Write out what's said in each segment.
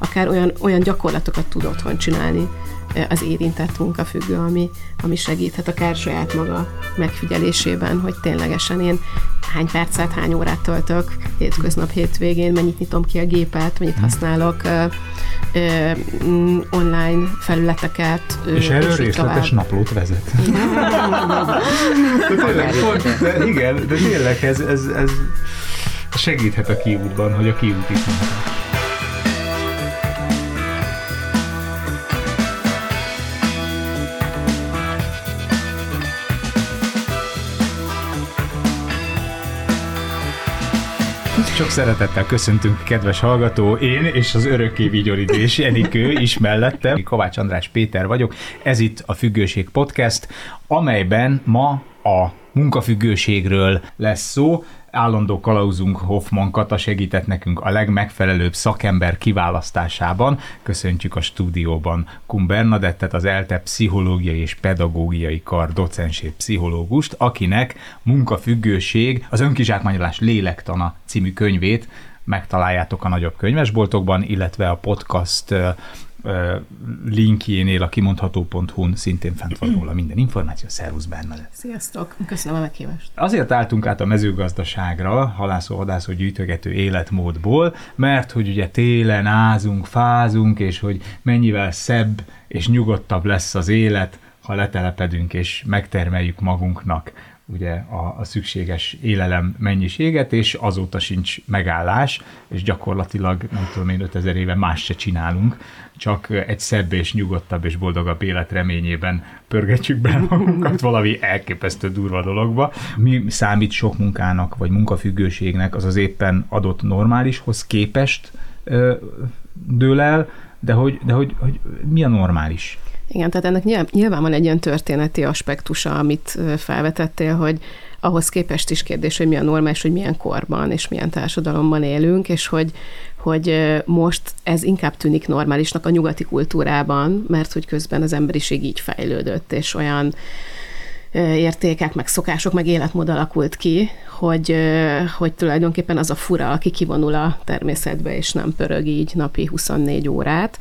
Akár olyan, olyan gyakorlatokat tud otthon csinálni az érintett munkafüggő, ami, ami segíthet akár saját maga megfigyelésében, hogy ténylegesen én hány percet, hány órát töltök hétköznap, hétvégén, mennyit nyitom ki a gépet, mennyit Mhm. használok ö, ö, mm, online felületeket. ö, És erről így részletes tovább. naplót vezet. de tényleg, pont, de igen, de tényleg ez, ez, ez segíthet a kiútban, hogy a kiút is mondhat. Sok szeretettel köszöntünk, kedves hallgató, én és az örökké vigyoridés Enikő is mellettem. Kovács András Péter vagyok, ez itt a Függőség Podcast, amelyben ma a munkafüggőségről lesz szó. Állandó kalauzunk Hoffman Kata segített nekünk a legmegfelelőbb szakember kiválasztásában. Köszöntjük a stúdióban Kum Bernadettet, az ELTE pszichológiai és pedagógiai kar docensét pszichológust, akinek munkafüggőség, az önkizsákmányolás lélektana című könyvét megtaláljátok a nagyobb könyvesboltokban, illetve a podcast linkjénél a kimondható.hu-n szintén fent van róla minden információ. Szervusz Bernadett! Sziasztok, köszönöm a meghívást. Azért álltunk át a mezőgazdaságra, halászó-hadászó gyűjtögető életmódból, mert hogy ugye télen ázunk, fázunk, és hogy mennyivel szebb és nyugodtabb lesz az élet, ha letelepedünk és megtermeljük magunknak ugye a, a szükséges élelem mennyiséget, és azóta sincs megállás, és gyakorlatilag, nem tudom én, 5000 éve más se csinálunk, csak egy szebb és nyugodtabb és boldogabb élet reményében pörgetjük be magunkat valami elképesztő durva dologba. Mi számít sok munkának, vagy munkafüggőségnek, az az éppen adott normálishoz képest ö, dől el, de hogy, de hogy, hogy mi a normális? Igen, tehát ennek nyilván, van egy ilyen történeti aspektusa, amit felvetettél, hogy ahhoz képest is kérdés, hogy mi a normális, hogy milyen korban és milyen társadalomban élünk, és hogy, hogy most ez inkább tűnik normálisnak a nyugati kultúrában, mert hogy közben az emberiség így fejlődött, és olyan értékek, meg szokások, meg életmód alakult ki, hogy, hogy tulajdonképpen az a fura, aki kivonul a természetbe, és nem pörög így napi 24 órát.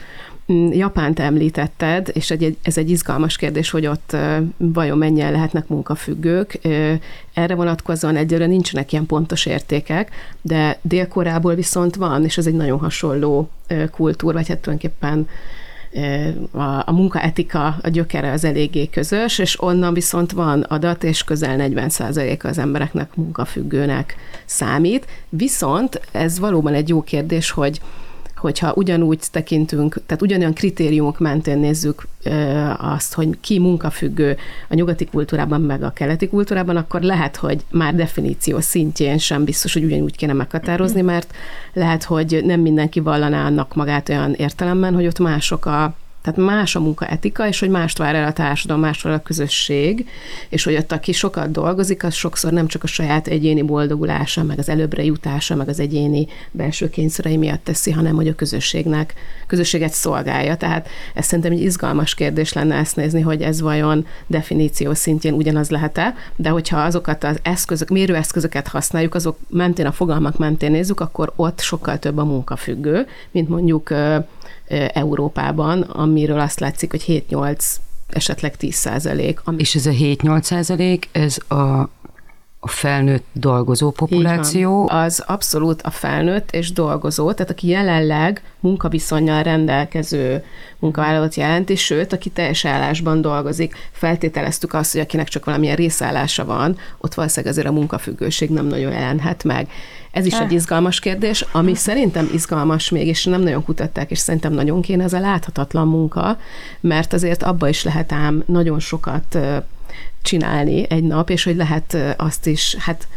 Mm, Japánt említetted, és egy, ez egy izgalmas kérdés, hogy ott vajon mennyien lehetnek munkafüggők. Erre vonatkozóan egyelőre nincsenek ilyen pontos értékek, de Dél-Koreából viszont van, és ez egy nagyon hasonló ö, kultúr, vagy hát tulajdonképpen a, a munkaetika, a gyökere az eléggé közös, és onnan viszont van adat, és közel 40%-a az embereknek munkafüggőnek számít. Viszont ez valóban egy jó kérdés, hogy hogyha ugyanúgy tekintünk, tehát ugyanolyan kritériumok mentén nézzük azt, hogy ki munkafüggő a nyugati kultúrában, meg a keleti kultúrában, akkor lehet, hogy már definíció szintjén sem biztos, hogy ugyanúgy kéne meghatározni, mert lehet, hogy nem mindenki vallaná annak magát olyan értelemben, hogy ott mások a tehát más a munkaetika, és hogy mást vár el a társadalom, mást vár a közösség, és hogy ott, aki sokat dolgozik, az sokszor nem csak a saját egyéni boldogulása, meg az előbbre jutása, meg az egyéni belső kényszerei miatt teszi, hanem hogy a közösségnek, közösséget szolgálja. Tehát ez szerintem egy izgalmas kérdés lenne ezt nézni, hogy ez vajon definíció szintjén ugyanaz lehet-e, de hogyha azokat az eszközök, mérőeszközöket használjuk, azok mentén, a fogalmak mentén nézzük, akkor ott sokkal több a munkafüggő, mint mondjuk Európában, amiről azt látszik, hogy 7-8, esetleg 10 százalék. Ami... És ez a 7-8 százalék, ez a a felnőtt dolgozó populáció. Az abszolút a felnőtt és dolgozó, tehát aki jelenleg munkaviszonyjal rendelkező munkavállalót jelenti, sőt, aki teljes állásban dolgozik. Feltételeztük azt, hogy akinek csak valamilyen részállása van, ott valószínűleg azért a munkafüggőség nem nagyon jelenhet meg. Ez is egy izgalmas kérdés, ami szerintem izgalmas még, és nem nagyon kutatták, és szerintem nagyon kéne, ez a láthatatlan munka, mert azért abba is lehet ám nagyon sokat csinálni egy nap, és hogy lehet azt is, hát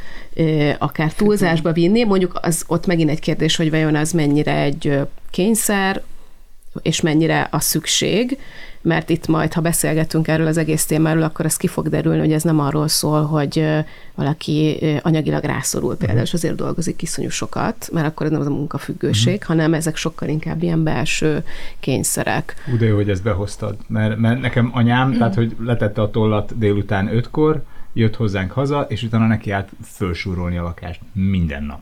akár túlzásba vinni. Mondjuk az ott megint egy kérdés, hogy vajon az mennyire egy kényszer, és mennyire a szükség, mert itt majd, ha beszélgetünk erről az egész témáról, akkor ez ki fog derülni, hogy ez nem arról szól, hogy valaki anyagilag rászorul például, és azért dolgozik iszonyú sokat, mert akkor ez nem az a munkafüggőség, uh-huh. hanem ezek sokkal inkább ilyen belső kényszerek. Úgy de jó, hogy ezt behoztad, mert, mert nekem anyám, uh-huh. tehát hogy letette a tollat délután ötkor, jött hozzánk haza, és utána neki állt fölsúrolni a lakást minden nap.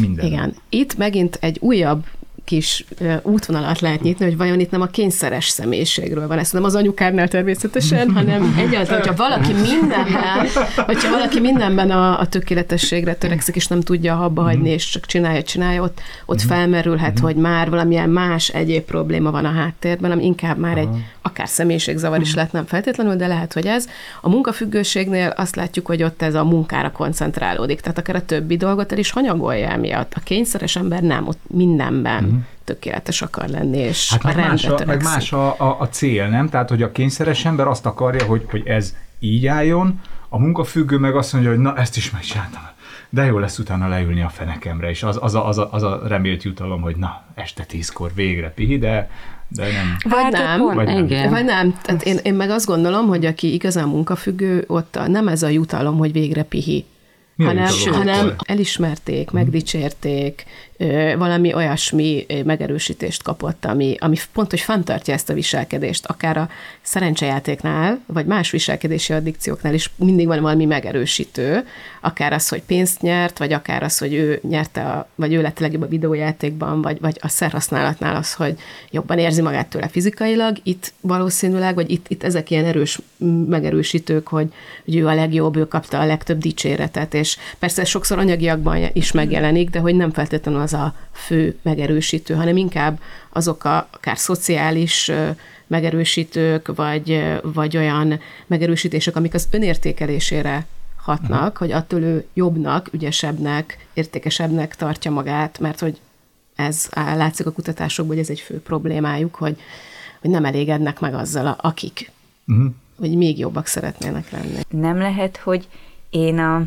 Minden Igen. Itt megint egy újabb kis útvonalat lehet nyitni, hogy vajon itt nem a kényszeres személyiségről van. Ezt nem az anyukárnál természetesen, hanem egyáltalán, hogyha valaki mindenben, hogyha valaki mindenben a, a tökéletességre törekszik, és nem tudja habba hagyni, és csak csinálja, csinálja, ott, ott felmerülhet, hogy már valamilyen más egyéb probléma van a háttérben, hanem inkább már egy akár személyiségzavar is lehet, nem feltétlenül, de lehet, hogy ez. A munkafüggőségnél azt látjuk, hogy ott ez a munkára koncentrálódik, tehát akár a többi dolgot el is hanyagolja emiatt. A kényszeres ember nem, ott mindenben uh-huh. Tökéletes akar lenni, és hát meg a más a, meg más a, a, a cél, nem? Tehát, hogy a kényszeres ember azt akarja, hogy, hogy ez így álljon, a munkafüggő meg azt mondja, hogy na, ezt is megcsináltam. De jó lesz utána leülni a fenekemre, és az, az, a, az, a, az a remélt jutalom, hogy na, este tízkor végre pihi, de de nem. Vagy hát nem. Pont, vagy nem. Igen. Vagy nem. Tehát én, én meg azt gondolom, hogy aki igazán munkafüggő, ott nem ez a jutalom, hogy végre pihi, hanem, hanem elismerték, megdicsérték, valami olyasmi megerősítést kapott, ami, ami pont, hogy fenntartja ezt a viselkedést, akár a szerencsejátéknál, vagy más viselkedési addikcióknál is mindig van valami megerősítő, akár az, hogy pénzt nyert, vagy akár az, hogy ő nyerte, a, vagy ő lett a legjobb a videójátékban, vagy, vagy a szerhasználatnál az, hogy jobban érzi magát tőle fizikailag, itt valószínűleg, vagy itt, itt ezek ilyen erős megerősítők, hogy, hogy ő a legjobb, ő kapta a legtöbb dicséretet, és persze sokszor anyagiakban is megjelenik, de hogy nem feltétlenül az az a fő megerősítő, hanem inkább azok a akár szociális megerősítők, vagy, vagy olyan megerősítések, amik az önértékelésére hatnak, uh-huh. hogy attól ő jobbnak, ügyesebbnek, értékesebbnek tartja magát, mert hogy ez látszik a kutatásokból, hogy ez egy fő problémájuk, hogy, hogy nem elégednek meg azzal, akik, uh-huh. hogy még jobbak szeretnének lenni. Nem lehet, hogy én a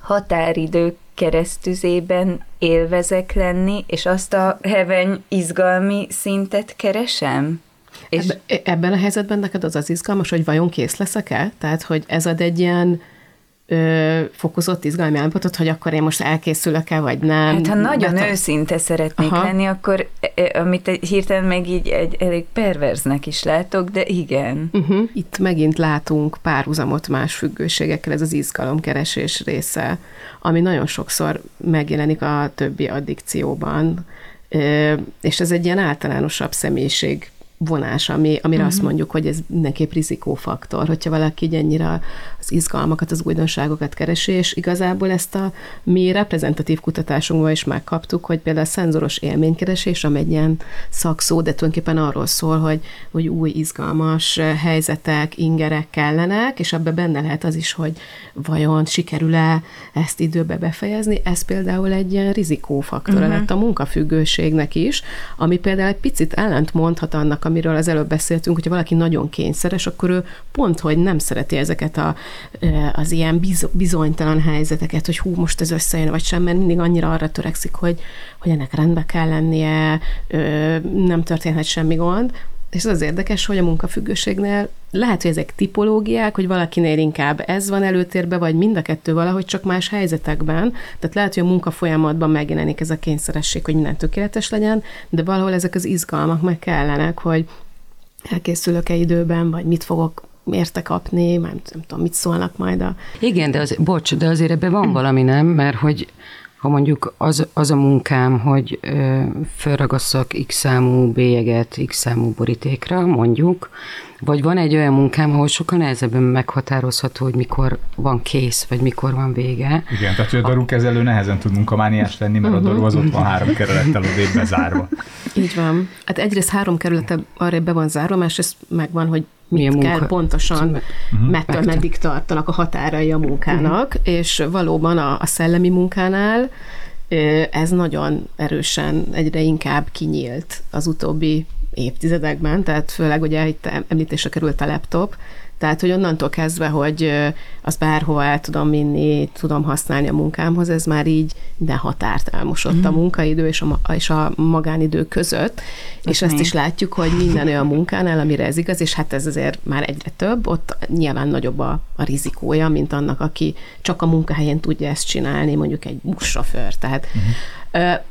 határidők keresztüzében élvezek lenni, és azt a heveny izgalmi szintet keresem? És Ebbe, ebben a helyzetben neked az az izgalmas, hogy vajon kész leszek-e? Tehát, hogy ez ad egy ilyen ö, fokozott izgalmi állapotot, hogy akkor én most elkészülök-e, vagy nem. Hát ha nagyon Bet- őszinte szeretnék Aha. lenni, akkor amit hirtelen meg így egy elég perverznek is látok, de igen. Uh-huh. Itt megint látunk párhuzamot más függőségekkel, ez az izgalomkeresés része, ami nagyon sokszor megjelenik a többi addikcióban, és ez egy ilyen általánosabb személyiség vonás, ami, amire uh-huh. azt mhm. mondjuk, hogy ez mindenképp rizikófaktor, hogyha valaki így ennyire az izgalmakat, az újdonságokat keresi, és igazából ezt a mi reprezentatív kutatásunkban is megkaptuk, hogy például a szenzoros élménykeresés, ami egy ilyen szakszó, de tulajdonképpen arról szól, hogy, hogy új izgalmas helyzetek, ingerek kellenek, és ebbe benne lehet az is, hogy vajon sikerül-e ezt időbe befejezni, ez például egy ilyen rizikófaktora uh-huh. lett a munkafüggőségnek is, ami például egy picit ellentmondhat annak, amiről az előbb beszéltünk, hogyha valaki nagyon kényszeres, akkor ő pont, hogy nem szereti ezeket a, az ilyen bizonytalan helyzeteket, hogy hú, most ez összejön, vagy sem, mert mindig annyira arra törekszik, hogy, hogy ennek rendbe kell lennie, nem történhet semmi gond, és az az érdekes, hogy a munkafüggőségnél lehet, hogy ezek tipológiák, hogy valakinél inkább ez van előtérbe, vagy mind a kettő valahogy csak más helyzetekben. Tehát lehet, hogy a munka folyamatban megjelenik ez a kényszeresség, hogy minden tökéletes legyen, de valahol ezek az izgalmak meg kellenek, hogy elkészülök-e időben, vagy mit fogok érte kapni, már nem tudom, mit szólnak majd a... Igen, de az, bocs, de azért ebben van valami, nem? Mert hogy ha mondjuk az, az a munkám, hogy felragasszak x számú bélyeget x számú borítékra, mondjuk, vagy van egy olyan munkám, ahol sokkal nehezebben meghatározható, hogy mikor van kész, vagy mikor van vége. Igen, tehát a darukezelő nehezen tud munkamániás lenni, mert a daru az ott van három kerülettel odébb bezárva. Így van. Hát egyrészt három kerülete arra be van zárva, másrészt megvan, hogy mit Milyen kell pontosan, uh-huh. mettől meddig tartanak a határai a munkának, uh-huh. és valóban a, a szellemi munkánál ez nagyon erősen egyre inkább kinyílt az utóbbi évtizedekben, tehát főleg ugye itt említésre került a laptop, Tehát, hogy onnantól kezdve, hogy az bárhova el tudom vinni, tudom használni a munkámhoz, ez már így de határt elmosott mm. a mhm. munkaidő és a, és a magánidő között, ez és ezt is látjuk, hogy minden olyan munkánál, amire ez igaz, és hát ez azért már egyre több, ott nyilván nagyobb a, a rizikója, mint annak, aki csak a munkahelyén tudja ezt csinálni, mondjuk egy buszsofőr. Tehát uh-huh.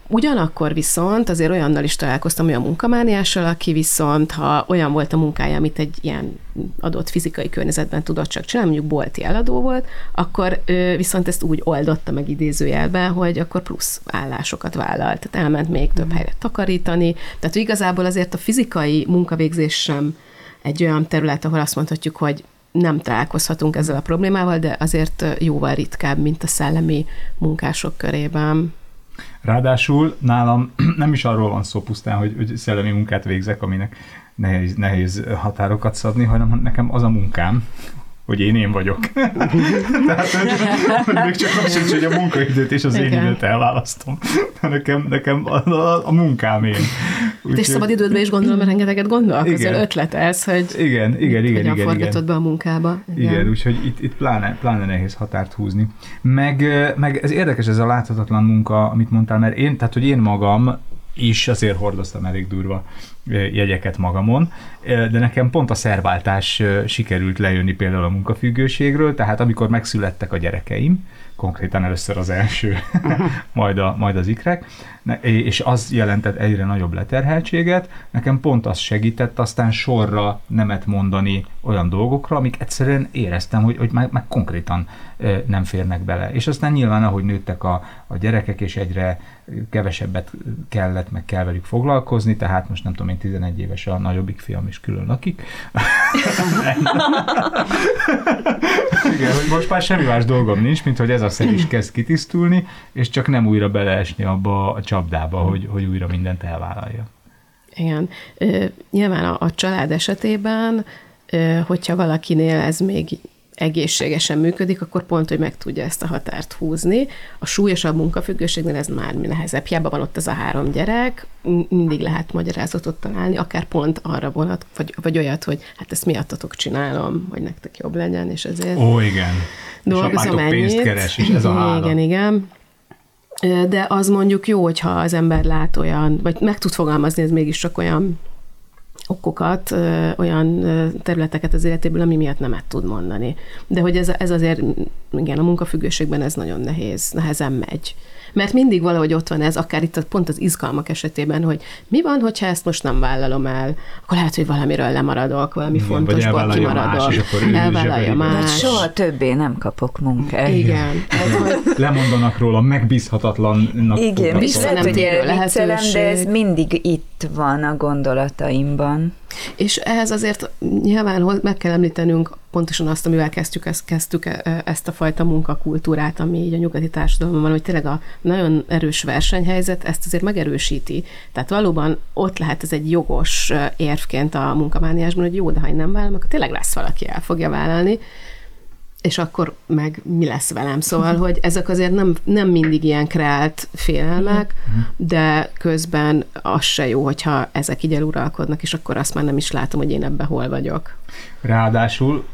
Ugyanakkor viszont azért olyannal is találkoztam, olyan munkamániással, aki viszont, ha olyan volt a munkája, amit egy ilyen adott fizikai környezetben tudott csak csinálni, mondjuk bolti eladó volt, akkor viszont ezt úgy oldotta meg idézőjelben, hogy akkor plusz állásokat vállalt. Tehát elment még több helyre takarítani. Tehát igazából azért a fizikai munkavégzés sem egy olyan terület, ahol azt mondhatjuk, hogy nem találkozhatunk ezzel a problémával, de azért jóval ritkább, mint a szellemi munkások körében. Ráadásul nálam nem is arról van szó pusztán, hogy, hogy szellemi munkát végzek, aminek nehéz, nehéz határokat szabni, hanem nekem az a munkám, hogy én én vagyok. Tehát, hogy, hogy még csak az sincs, hogy a munkaidőt és az Igen. én időt elválasztom. Nekem, nekem a, a, a munkám én. Úgy, és szabad idődben is gondolom, mert rengeteget gondolkozol, ötlet ez, hogy igen, igen, igen, hogyan igen, fordítod igen. be a munkába. Igen, igen úgyhogy itt, itt pláne, pláne nehéz határt húzni. Meg, meg ez érdekes ez a láthatatlan munka, amit mondtál, mert én, tehát hogy én magam is azért hordoztam elég durva jegyeket magamon, de nekem pont a szerváltás sikerült lejönni például a munkafüggőségről, tehát amikor megszülettek a gyerekeim, konkrétan először az első, majd, a, majd az ikrek, és az jelentett egyre nagyobb leterheltséget, nekem pont az segített aztán sorra nemet mondani olyan dolgokra, amik egyszerűen éreztem, hogy, hogy már, már konkrétan nem férnek bele. És aztán nyilván, ahogy nőttek a, a gyerekek, és egyre kevesebbet kellett, meg kell velük foglalkozni, tehát most nem tudom én, 11 éves a nagyobbik fiam is külön lakik. Igen, hogy most már semmi más dolgom nincs, mint hogy ez a szer is kezd kitisztulni, és csak nem újra beleesni abba a csapdába, hogy, hogy újra mindent elvállalja. Igen. Nyilván a, a család esetében, hogyha valakinél ez még egészségesen működik, akkor pont, hogy meg tudja ezt a határt húzni. A súlyosabb munkafüggőségnél ez már mi nehezebb. Hiába van ott az a három gyerek, mindig lehet magyarázatot találni, akár pont arra vonat, vagy, vagy olyat, hogy hát ezt miattatok csinálom, hogy nektek jobb legyen, és ezért Ó, igen. Dolgozom és pénzt keres, és ez a hála. Igen, igen. De az mondjuk jó, hogyha az ember lát olyan, vagy meg tud fogalmazni, ez mégis csak olyan okokat, olyan területeket az életéből, ami miatt nemet tud mondani. De hogy ez, ez azért, igen, a munkafüggőségben ez nagyon nehéz, nehezen megy mert mindig valahogy ott van ez, akár itt pont az izgalmak esetében, hogy mi van, hogyha ezt most nem vállalom el, akkor lehet, hogy valamiről lemaradok, valami Igen, fontosból kimaradok. Más, és akkor elvállalja más. Vagy soha többé nem kapok munkát. Igen. Hát, Lemondanak róla, megbízhatatlannak Igen, nem térő lehetőség. De ez mindig itt van a gondolataimban. És ehhez azért nyilván meg kell említenünk pontosan azt, amivel kezdtük, ezt, kezdtük e, ezt a fajta munkakultúrát, ami így a nyugati társadalomban van, hogy tényleg a nagyon erős versenyhelyzet ezt azért megerősíti. Tehát valóban ott lehet ez egy jogos érvként a munkamániásban, hogy jó, de ha én nem vállalom, akkor tényleg lesz valaki, el fogja vállalni és akkor meg mi lesz velem. Szóval, hogy ezek azért nem, nem mindig ilyen kreált félelmek, mhm. de közben az se jó, hogyha ezek így eluralkodnak, és akkor azt már nem is látom, hogy én ebbe hol vagyok. Ráadásul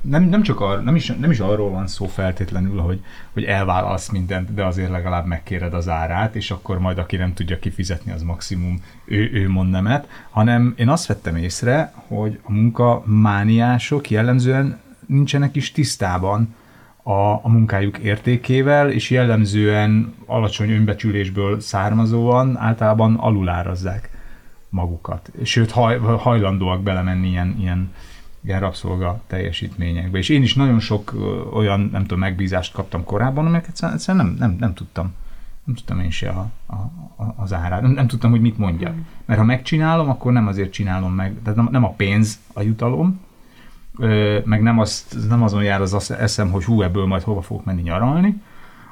nem, nem csak ar, nem, is, nem is arról van szó feltétlenül, hogy, hogy elvállalsz mindent, de azért legalább megkéred az árát, és akkor majd aki nem tudja kifizetni, az maximum ő, ő mond nemet, hanem én azt vettem észre, hogy a munkamániások jellemzően nincsenek is tisztában a, a munkájuk értékével, és jellemzően alacsony önbecsülésből származóan általában alulárazzák magukat. Sőt, haj, hajlandóak belemenni ilyen, ilyen, ilyen rabszolga teljesítményekbe. És én is nagyon sok olyan, nem tudom, megbízást kaptam korábban, amelyeket egyszerűen nem, nem, nem tudtam. Nem tudtam én se a, a, a, az árát. Nem, nem tudtam, hogy mit mondjak. Mert ha megcsinálom, akkor nem azért csinálom meg, tehát nem, nem a pénz a jutalom, meg nem, azt, nem azon jár az eszem, hogy hú, ebből majd hova fogok menni nyaralni,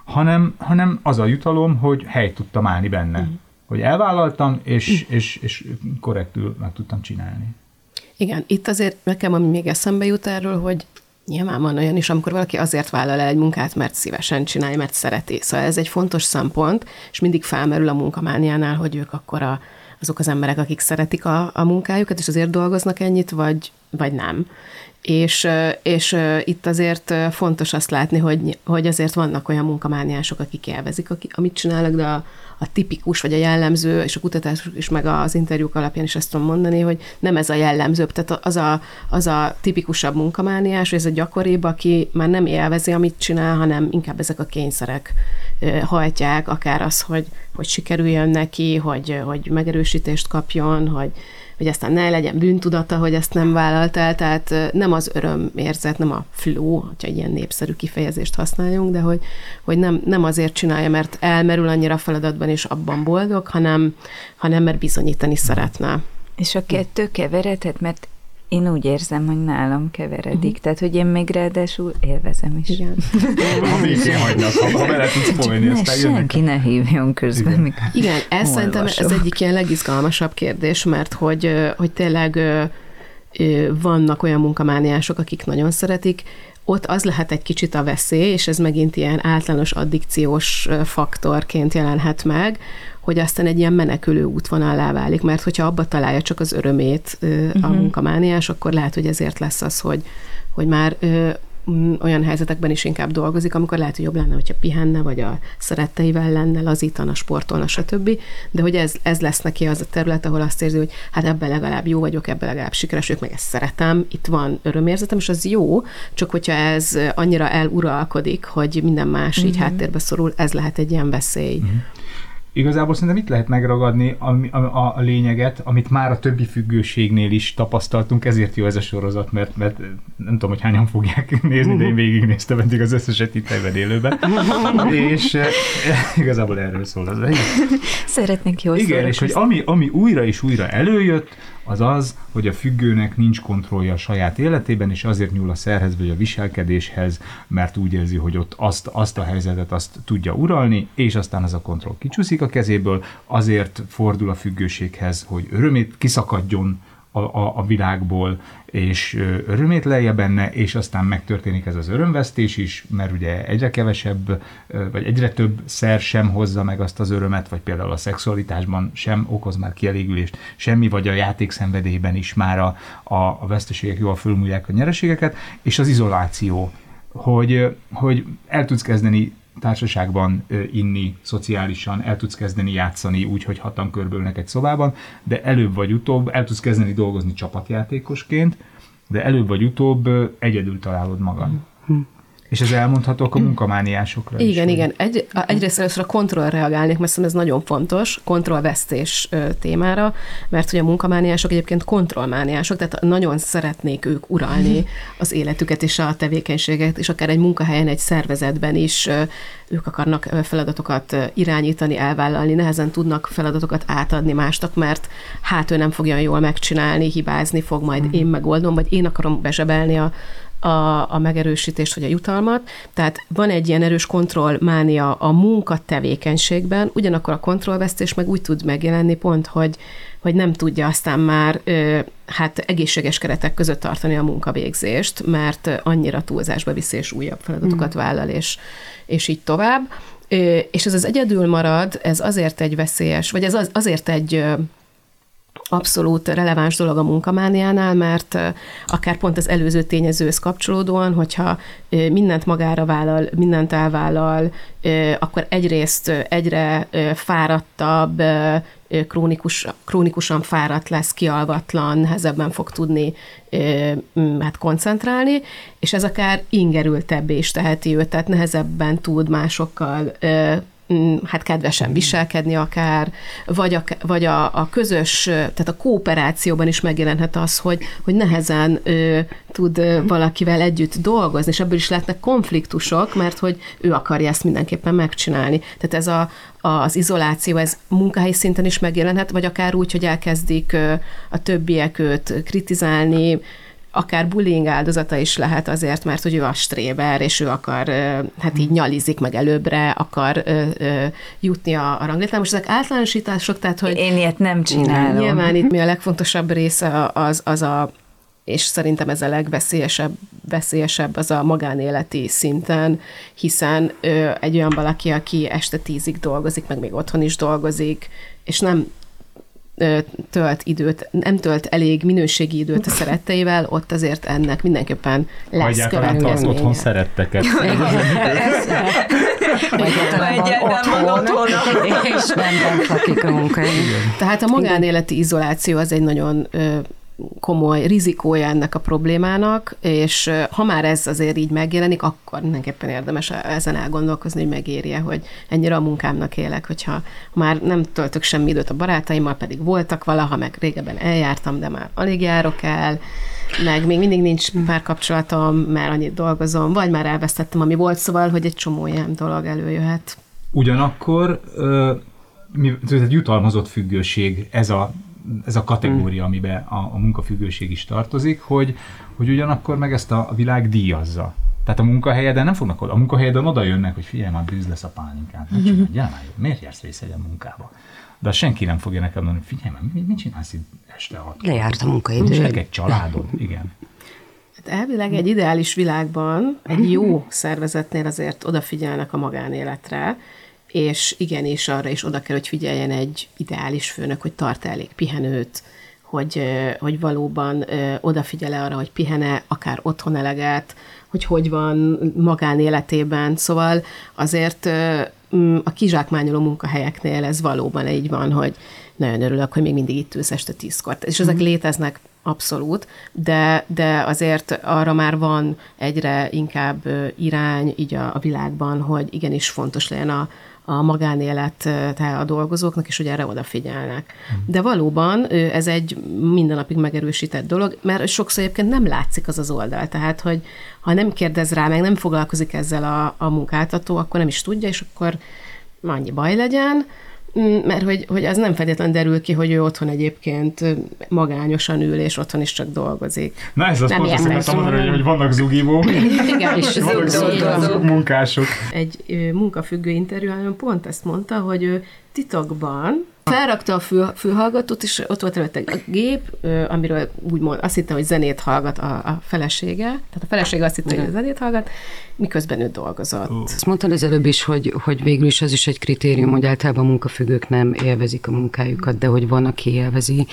hanem, hanem az a jutalom, hogy helyt tudtam állni benne. Mm. Hogy elvállaltam, és, mm. és, és korrektül meg tudtam csinálni. Igen, itt azért nekem, ami még eszembe jut erről, hogy Nyilván van olyan is, amikor valaki azért vállal el egy munkát, mert szívesen csinálja, mert szereti. Szóval ez egy fontos szempont, és mindig felmerül a munkamániánál, hogy ők akkor a, azok az emberek, akik szeretik a, a munkájukat, és azért dolgoznak ennyit, vagy vagy nem. És, és itt azért fontos azt látni, hogy, hogy azért vannak olyan munkamániások, akik élvezik, amit csinálnak, de a, a tipikus, vagy a jellemző, és a kutatás is, meg az interjúk alapján is ezt tudom mondani, hogy nem ez a jellemző, tehát az a, az a tipikusabb munkamániás, ez a gyakoribb, aki már nem élvezi, amit csinál, hanem inkább ezek a kényszerek hajtják, akár az, hogy, hogy sikerüljön neki, hogy, hogy megerősítést kapjon, hogy, hogy aztán ne legyen bűntudata, hogy ezt nem vállalt el, tehát nem az örömérzet, nem a flow, hogyha ilyen népszerű kifejezést használjunk, de hogy, hogy nem, nem azért csinálja, mert elmerül annyira a feladatban, és abban boldog, hanem, hanem mert bizonyítani szeretne. És a kettő keveredhet, mert én úgy érzem, hogy nálam keveredik, uh-huh. tehát hogy én még ráadásul élvezem is. Igen. ha végén hagynak, ha, bele tudsz folyni, ne, aztán senki ne hívjon közben. Igen, Igen ez szerintem ez egyik ilyen legizgalmasabb kérdés, mert hogy, hogy tényleg vannak olyan munkamániások, akik nagyon szeretik, ott az lehet egy kicsit a veszély, és ez megint ilyen általános addikciós faktorként jelenhet meg, hogy aztán egy ilyen menekülő útvonallá válik, mert hogyha abba találja csak az örömét uh-huh. a mhm. munkamániás, akkor lehet, hogy ezért lesz az, hogy, hogy már olyan helyzetekben is inkább dolgozik, amikor lehet, hogy jobb lenne, hogyha pihenne, vagy a szeretteivel lenne, lazítana, sportolna, stb. De hogy ez, ez lesz neki az a terület, ahol azt érzi, hogy hát ebben legalább jó vagyok, ebben legalább sikeres vagyok, meg ezt szeretem, itt van örömérzetem, és az jó, csak hogyha ez annyira eluralkodik, hogy minden más uh-huh. így mhm. háttérbe szorul, ez lehet egy ilyen veszély. Uh-huh. Igazából szerintem itt lehet megragadni a, a, a lényeget, amit már a többi függőségnél is tapasztaltunk, ezért jó ez a sorozat, mert, mert nem tudom, hogy hányan fogják nézni, de én végignéztem eddig az összeset itt élőben. és e, igazából erről szól az egész. Szeretnék jól Igen, és hogy ami, ami újra és újra előjött, az az, hogy a függőnek nincs kontrollja a saját életében, és azért nyúl a szerhez vagy a viselkedéshez, mert úgy érzi, hogy ott azt, azt a helyzetet azt tudja uralni, és aztán az a kontroll kicsúszik a kezéből, azért fordul a függőséghez, hogy örömét kiszakadjon a, a, a világból, és örömét lejje benne, és aztán megtörténik ez az örömvesztés is, mert ugye egyre kevesebb, vagy egyre több szer sem hozza meg azt az örömet, vagy például a szexualitásban sem okoz már kielégülést, semmi, vagy a játékszenvedélyben is már a, a, a veszteségek jól fölmúlják a nyereségeket, és az izoláció, hogy, hogy el tudsz kezdeni társaságban inni, szociálisan, el tudsz kezdeni játszani úgy, hogy hatan körbölnek egy szobában, de előbb vagy utóbb el tudsz kezdeni dolgozni csapatjátékosként, de előbb vagy utóbb egyedül találod magad. Mm. És ez elmondhatók a munkamániásokra Igen, is. igen. Egy, egyrészt először a kontroll reagálnék, mert ez nagyon fontos, kontrollvesztés témára, mert hogy a munkamániások egyébként kontrollmániások, tehát nagyon szeretnék ők uralni az életüket és a tevékenységet, és akár egy munkahelyen, egy szervezetben is ők akarnak feladatokat irányítani, elvállalni, nehezen tudnak feladatokat átadni másnak, mert hát ő nem fogja jól megcsinálni, hibázni fog, majd én megoldom, vagy én akarom bezsebelni a, a, a megerősítést vagy a jutalmat. Tehát van egy ilyen erős kontrollmánia a munkatevékenységben, ugyanakkor a kontrollvesztés meg úgy tud megjelenni pont, hogy, hogy nem tudja aztán már hát egészséges keretek között tartani a munkavégzést, mert annyira túlzásba viszi és újabb feladatokat mm. vállal, és, és így tovább. És ez az egyedül marad, ez azért egy veszélyes, vagy ez az, azért egy abszolút releváns dolog a munkamániánál, mert akár pont az előző tényezőhöz kapcsolódóan, hogyha mindent magára vállal, mindent elvállal, akkor egyrészt egyre fáradtabb, krónikus, krónikusan fáradt lesz, kialvatlan, nehezebben fog tudni hát koncentrálni, és ez akár ingerültebb is teheti őt, tehát nehezebben tud másokkal hát kedvesen viselkedni akár, vagy a, vagy a, a közös, tehát a kooperációban is megjelenhet az, hogy, hogy nehezen ö, tud valakivel együtt dolgozni, és ebből is lehetnek konfliktusok, mert hogy ő akarja ezt mindenképpen megcsinálni. Tehát ez a, az izoláció, ez munkahelyi szinten is megjelenhet, vagy akár úgy, hogy elkezdik a többiek őt kritizálni, akár bullying áldozata is lehet azért, mert hogy ő a stréber, és ő akar, hát így nyalizik meg előbbre, akar jutni a, a ranglétrán. Most ezek általánosítások, tehát hogy... Én ilyet nem csinálom. Nyilván itt mi a legfontosabb része az, az a és szerintem ez a legveszélyesebb veszélyesebb az a magánéleti szinten, hiszen ö, egy olyan valaki, aki este tízig dolgozik, meg még otthon is dolgozik, és nem tölt időt, nem tölt elég minőségi időt a szeretteivel, ott azért ennek mindenképpen lesz az otthon szeretteket. Vagy otthon, otthon, és nem lakik a munkahelyen. Tehát a magánéleti izoláció az egy nagyon komoly rizikója ennek a problémának, és ha már ez azért így megjelenik, akkor mindenképpen érdemes ezen elgondolkozni, hogy megérje, hogy ennyire a munkámnak élek, hogyha már nem töltök semmi időt a barátaimmal, pedig voltak valaha, meg régebben eljártam, de már alig járok el, meg még mindig nincs párkapcsolatom, mert annyit dolgozom, vagy már elvesztettem, ami volt, szóval, hogy egy csomó ilyen dolog előjöhet. Ugyanakkor ez egy jutalmazott függőség, ez a ez a kategória, hmm. amiben a, a munkafüggőség is tartozik, hogy, hogy ugyanakkor meg ezt a világ díjazza. Tehát a munkahelyeden nem fognak oda, a munkahelyeden oda jönnek, hogy figyelj, már bűz lesz a pálinkát, ne csinálj, miért jársz részt egy munkába? De senki nem fogja nekem mondani, figyelj már, mit, mit csinálsz itt este hat? Lejárt a munkaidő. Nincs egy családod, igen. Hát elvileg egy ideális világban egy jó szervezetnél azért odafigyelnek a magánéletre, és igenis arra is oda kell, hogy figyeljen egy ideális főnök, hogy tart elég pihenőt, hogy, hogy valóban odafigyele arra, hogy pihene, akár otthon eleget, hogy hogy van magánéletében. Szóval azért a kizsákmányoló munkahelyeknél ez valóban így van, hogy nagyon örülök, hogy még mindig itt ülsz este tízkor. És ezek mm. léteznek abszolút, de, de azért arra már van egyre inkább irány így a, a világban, hogy igenis fontos legyen a, a magánélet a dolgozóknak, és hogy erre odafigyelnek. De valóban ez egy mindennapig megerősített dolog, mert sokszor egyébként nem látszik az az oldal. Tehát, hogy ha nem kérdez rá, meg nem foglalkozik ezzel a, a munkáltató, akkor nem is tudja, és akkor annyi baj legyen, mert hogy, hogy az nem feltétlenül derül ki, hogy ő otthon egyébként magányosan ül, és otthon is csak dolgozik. Na ez az nem pont azt akartam mondani, hogy vannak zugívók, Igen, és vannak zugívók, munkások. Egy munkafüggő interjúban pont ezt mondta, hogy ő titokban Felrakta a fül, fülhallgatót, és ott volt előtte a gép, amiről úgymond azt hitte, hogy zenét hallgat a, a felesége. Tehát a felesége azt hitte, hogy zenét hallgat, miközben ő dolgozott. Uh. Azt mondtad az előbb is, hogy, hogy végül is az is egy kritérium, hogy általában a munkafüggők nem élvezik a munkájukat, de hogy van, aki élvezi.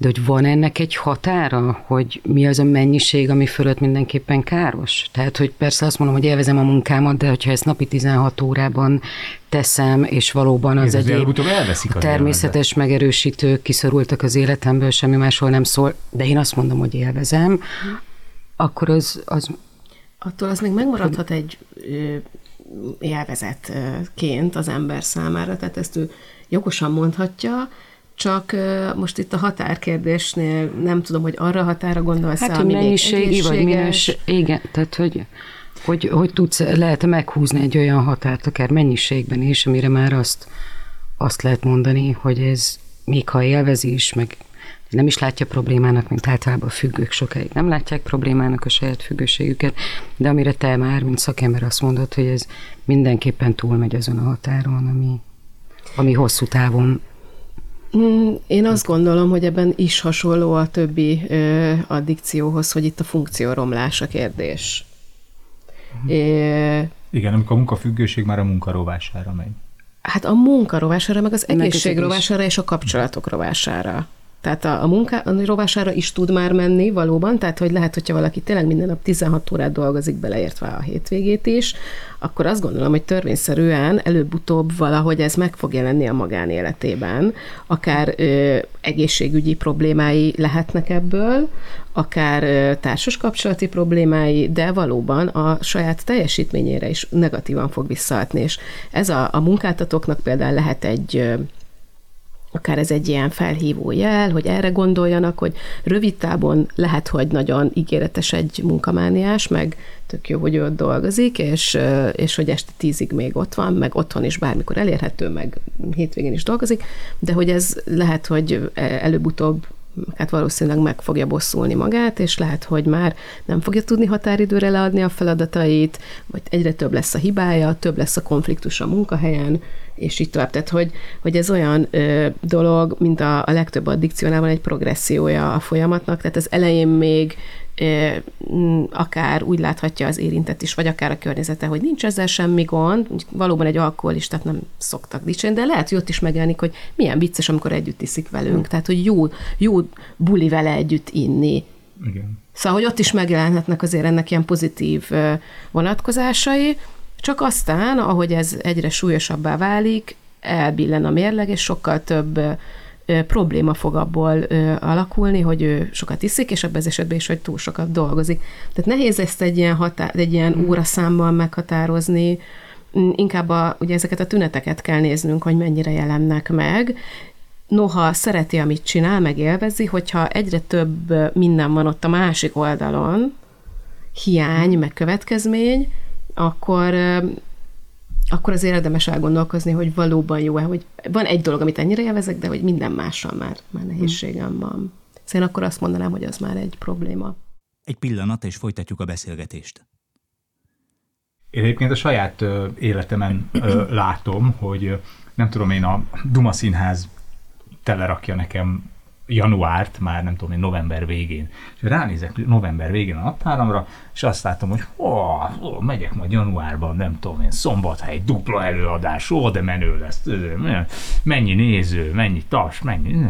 De hogy van ennek egy határa, hogy mi az a mennyiség, ami fölött mindenképpen káros? Tehát, hogy persze azt mondom, hogy élvezem a munkámat, de hogyha ezt napi 16 órában teszem, és valóban az egy természetes megerősítők kiszorultak az életemből, semmi másról nem szól, de én azt mondom, hogy élvezem, akkor az... az Attól az még megmaradhat egy élvezetként az ember számára, tehát ezt ő jogosan mondhatja, csak most itt a határkérdésnél nem tudom, hogy arra határa gondolsz Hát, hogy mennyiségi vagy minőség, igen, tehát hogy, hogy, hogy tudsz, lehet meghúzni egy olyan határt, akár mennyiségben is, amire már azt, azt lehet mondani, hogy ez még ha élvezi is, meg nem is látja problémának, mint általában a függők sokáig nem látják problémának a saját függőségüket, de amire te már, mint szakember azt mondod, hogy ez mindenképpen túlmegy azon a határon, ami, ami hosszú távon én azt gondolom, hogy ebben is hasonló a többi ö, addikcióhoz, hogy itt a funkcióromlás a kérdés. Uh-huh. É, Igen, amikor a munkafüggőség már a munkarovására megy. Hát a munkarovására, meg az egészség rovására és a kapcsolatok rovására. Tehát a, a munka a rovására is tud már menni valóban, tehát hogy lehet, hogyha valaki tényleg minden nap 16 órát dolgozik, beleértve a hétvégét is, akkor azt gondolom, hogy törvényszerűen előbb-utóbb valahogy ez meg fog jelenni a magánéletében. Akár ö, egészségügyi problémái lehetnek ebből, akár ö, társas kapcsolati problémái, de valóban a saját teljesítményére is negatívan fog visszahatni. És ez a, a munkáltatóknak például lehet egy akár ez egy ilyen felhívó jel, hogy erre gondoljanak, hogy rövid távon lehet, hogy nagyon ígéretes egy munkamániás, meg tök jó, hogy ő ott dolgozik, és, és hogy este tízig még ott van, meg otthon is bármikor elérhető, meg hétvégén is dolgozik, de hogy ez lehet, hogy előbb-utóbb hát valószínűleg meg fogja bosszulni magát, és lehet, hogy már nem fogja tudni határidőre leadni a feladatait, vagy egyre több lesz a hibája, több lesz a konfliktus a munkahelyen, és így tovább. Tehát, hogy, hogy ez olyan ö, dolog, mint a, a legtöbb addikciónál van egy progressziója a folyamatnak, tehát az elején még akár úgy láthatja az érintett is, vagy akár a környezete, hogy nincs ezzel semmi gond, valóban egy alkoholistát nem szoktak dicsérni, de lehet, hogy ott is megjelenik, hogy milyen vicces, amikor együtt iszik velünk, tehát, hogy jó, jó buli vele együtt inni. Igen. Szóval, hogy ott is megjelenhetnek azért ennek ilyen pozitív vonatkozásai, csak aztán, ahogy ez egyre súlyosabbá válik, elbillen a mérleg, és sokkal több probléma fog abból alakulni, hogy ő sokat iszik, és ebben az esetben is, hogy túl sokat dolgozik. Tehát nehéz ezt egy ilyen, határ, egy ilyen mm. óraszámmal meghatározni, inkább a, ugye ezeket a tüneteket kell néznünk, hogy mennyire jelennek meg. Noha szereti, amit csinál, meg élvezi, hogyha egyre több minden van ott a másik oldalon, hiány, meg következmény, akkor akkor azért érdemes elgondolkozni, hogy valóban jó-e, hogy van egy dolog, amit ennyire élvezek, de hogy minden mással már, már nehézségem van. Szóval akkor azt mondanám, hogy az már egy probléma. Egy pillanat, és folytatjuk a beszélgetést. Én egyébként a saját ö, életemen ö, látom, hogy ö, nem tudom én, a Duma Színház telerakja nekem januárt, már nem tudom én, november végén. És ránézek november végén a naptáramra, és azt látom, hogy ó, ó, megyek majd januárban, nem tudom én, szombathely, dupla előadás, ó, de menő lesz, mennyi néző, mennyi tas, mennyi,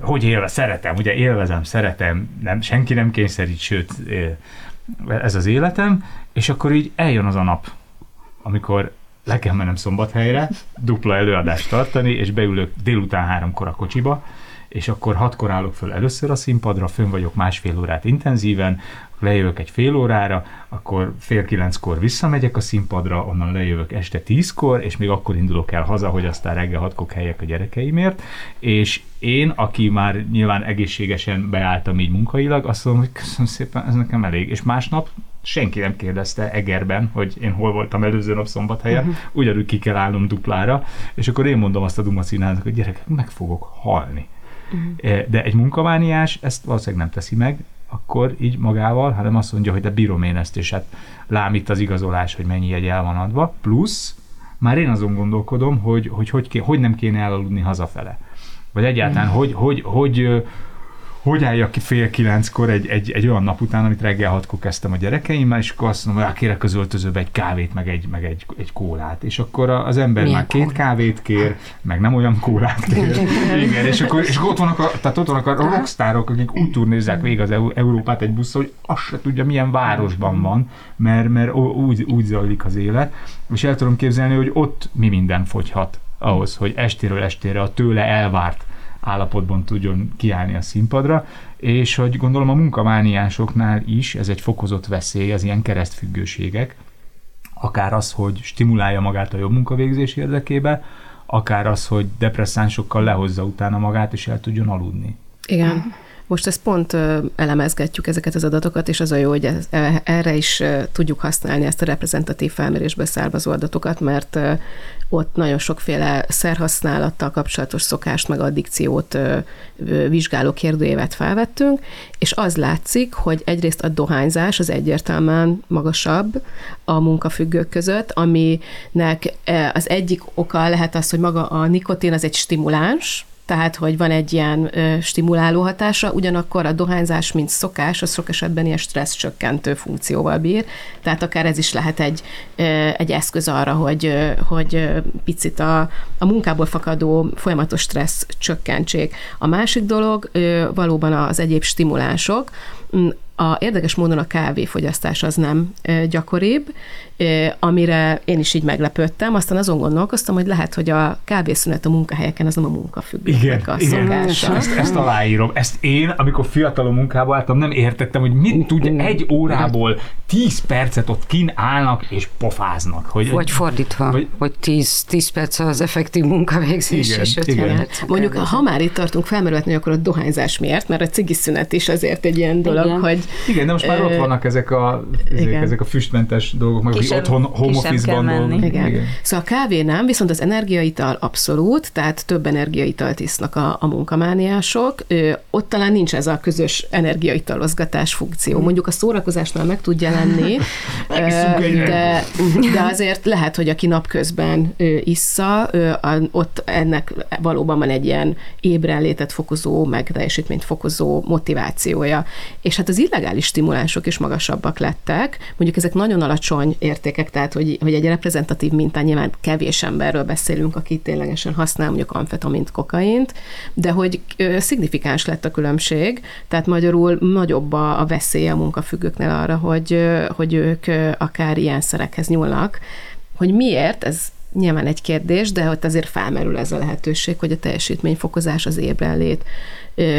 hogy élve, szeretem, ugye élvezem, szeretem, nem, senki nem kényszerít, sőt, ez az életem, és akkor így eljön az a nap, amikor le kell mennem szombathelyre, dupla előadást tartani, és beülök délután háromkor a kocsiba, és akkor hatkor állok föl először a színpadra, fönn vagyok másfél órát intenzíven, lejövök egy fél órára, akkor fél kilenckor visszamegyek a színpadra, onnan lejövök este tízkor, és még akkor indulok el haza, hogy aztán reggel hatkor helyek a gyerekeimért, és én, aki már nyilván egészségesen beálltam így munkailag, azt mondom, hogy köszönöm szépen, ez nekem elég. És másnap senki nem kérdezte Egerben, hogy én hol voltam előző nap szombathelyen, uh-huh. ugyanúgy ki kell állnom duplára, és akkor én mondom azt a Duma hogy gyerekek, meg fogok halni. Uh-huh. De egy munkavániás ezt valószínűleg nem teszi meg, akkor így magával, hanem azt mondja, hogy de bírom én ezt, és hát lám itt az igazolás, hogy mennyi egy el van adva, plusz már én azon gondolkodom, hogy hogy, hogy, ké, hogy nem kéne elaludni hazafele. Vagy egyáltalán, mm. hogy, hogy, hogy, hogy álljak ki fél kilenckor egy, egy, egy olyan nap után, amit reggel hatkor kezdtem a gyerekeimmel, és akkor azt mondom, hogy kérek az öltözőbe egy kávét, meg egy, meg egy, egy kólát. És akkor az ember Milyen már két kólát? kávét kér, meg nem olyan kólát kér. Igen, és akkor, és akkor ott, vannak a, tehát ott vannak a rockstárok, akik úgy turnézzák végig az Európát egy busz, hogy azt se tudja, milyen városban van, mert, mert úgy, úgy zajlik az élet. És el tudom képzelni, hogy ott mi minden fogyhat ahhoz, hogy estéről estére a tőle elvárt állapotban tudjon kiállni a színpadra, és hogy gondolom a munkamániásoknál is ez egy fokozott veszély, az ilyen keresztfüggőségek, akár az, hogy stimulálja magát a jobb munkavégzés érdekébe, akár az, hogy depresszánsokkal lehozza utána magát, és el tudjon aludni. Igen. Most ezt pont elemezgetjük ezeket az adatokat, és az a jó, hogy ez, e, erre is tudjuk használni ezt a reprezentatív felmérésből származó adatokat, mert ott nagyon sokféle szerhasználattal kapcsolatos szokást, meg addikciót vizsgáló kérdőévet felvettünk, és az látszik, hogy egyrészt a dohányzás az egyértelműen magasabb a munkafüggők között, aminek e, az egyik oka lehet az, hogy maga a nikotin az egy stimuláns, tehát hogy van egy ilyen ö, stimuláló hatása, ugyanakkor a dohányzás, mint szokás, az sok esetben ilyen stressz csökkentő funkcióval bír, tehát akár ez is lehet egy, ö, egy eszköz arra, hogy, ö, hogy picit a, a munkából fakadó folyamatos stressz csökkentsék. A másik dolog ö, valóban az egyéb stimulánsok, a, érdekes módon a kávéfogyasztás az nem gyakoribb, amire én is így meglepődtem, aztán azon gondolkoztam, hogy lehet, hogy a kávészünet a munkahelyeken az nem a munkafüggőnek a igen, szokása. Ezt, ezt aláírom. Ezt én, amikor fiatalon munkába álltam, nem értettem, hogy mit tudja egy órából tíz percet ott kin állnak és pofáznak. Hogy, vagy fordítva, vagy, hogy tíz, tíz perc az effektív munkavégzés, igen, és igen. Perc. Mondjuk, ha már itt tartunk, felmerülhetni, akkor a dohányzás miért, mert a cigiszünet is azért egy ilyen dolog, igen. hogy... Igen, de most már ott vannak ezek a, ezek, ezek a füstmentes dolgok, meg sem, otthon home office-ban dolgoznak. Igen. Igen. Szóval a kávé nem, viszont az energiaital abszolút, tehát több energiaitalt isznak a, a munkamániások. Ö, ott talán nincs ez a közös energiaitalozgatás funkció. Mondjuk a szórakozásnál meg tud jelenni, de, de azért lehet, hogy aki napközben issza, ott ennek valóban van egy ilyen ébrenlétet fokozó, meg teljesítményt fokozó motivációja. És hát az illegális stimulánsok is magasabbak lettek. Mondjuk ezek nagyon alacsony értékek, tehát hogy, hogy egy reprezentatív mintán nyilván kevés emberről beszélünk, aki ténylegesen használ mondjuk amfetamint, kokaint, de hogy szignifikáns lett a különbség, tehát magyarul nagyobb a, a veszély a munkafüggőknél arra, hogy, hogy ők akár ilyen szerekhez nyúlnak. Hogy miért, ez nyilván egy kérdés, de ott azért felmerül ez a lehetőség, hogy a teljesítményfokozás az ébrenlét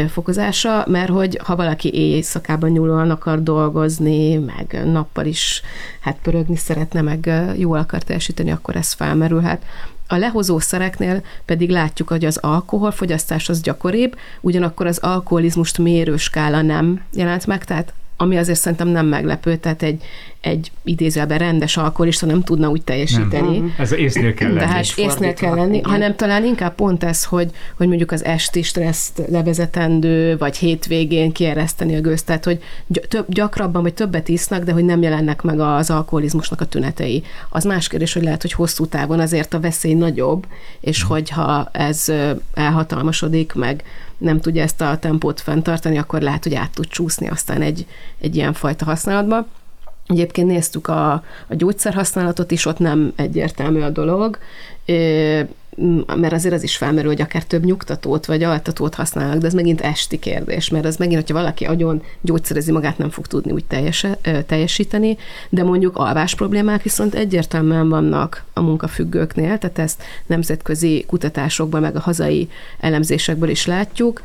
fokozása, mert hogy ha valaki éjszakában nyúlóan akar dolgozni, meg nappal is hát pörögni szeretne, meg jól akar teljesíteni, akkor ez felmerülhet. A lehozó szereknél pedig látjuk, hogy az alkoholfogyasztás az gyakoribb, ugyanakkor az alkoholizmust mérő skála nem jelent meg, tehát ami azért szerintem nem meglepő, tehát egy, egy idézőben rendes alkoholista nem tudna úgy teljesíteni. Nem. Ez észnél kell lenni. Tehát észnél kell lenni, igen. hanem talán inkább pont ez, hogy, hogy mondjuk az esti stresszt levezetendő, vagy hétvégén kiereszteni a gőzt, tehát hogy több, gyakrabban vagy többet isznak, de hogy nem jelennek meg az alkoholizmusnak a tünetei. Az más kérdés, hogy lehet, hogy hosszú távon azért a veszély nagyobb, és hmm. hogyha ez elhatalmasodik, meg nem tudja ezt a tempót fenntartani, akkor lehet, hogy át tud csúszni aztán egy, egy ilyen fajta használatba. Egyébként néztük a, a gyógyszerhasználatot is, ott nem egyértelmű a dolog, mert azért az is felmerül, hogy akár több nyugtatót vagy altatót használnak, de ez megint esti kérdés, mert az megint, hogyha valaki agyon gyógyszerezi magát, nem fog tudni úgy teljes, teljesíteni, de mondjuk alvás problémák viszont egyértelműen vannak a munkafüggőknél, tehát ezt nemzetközi kutatásokban, meg a hazai elemzésekből is látjuk,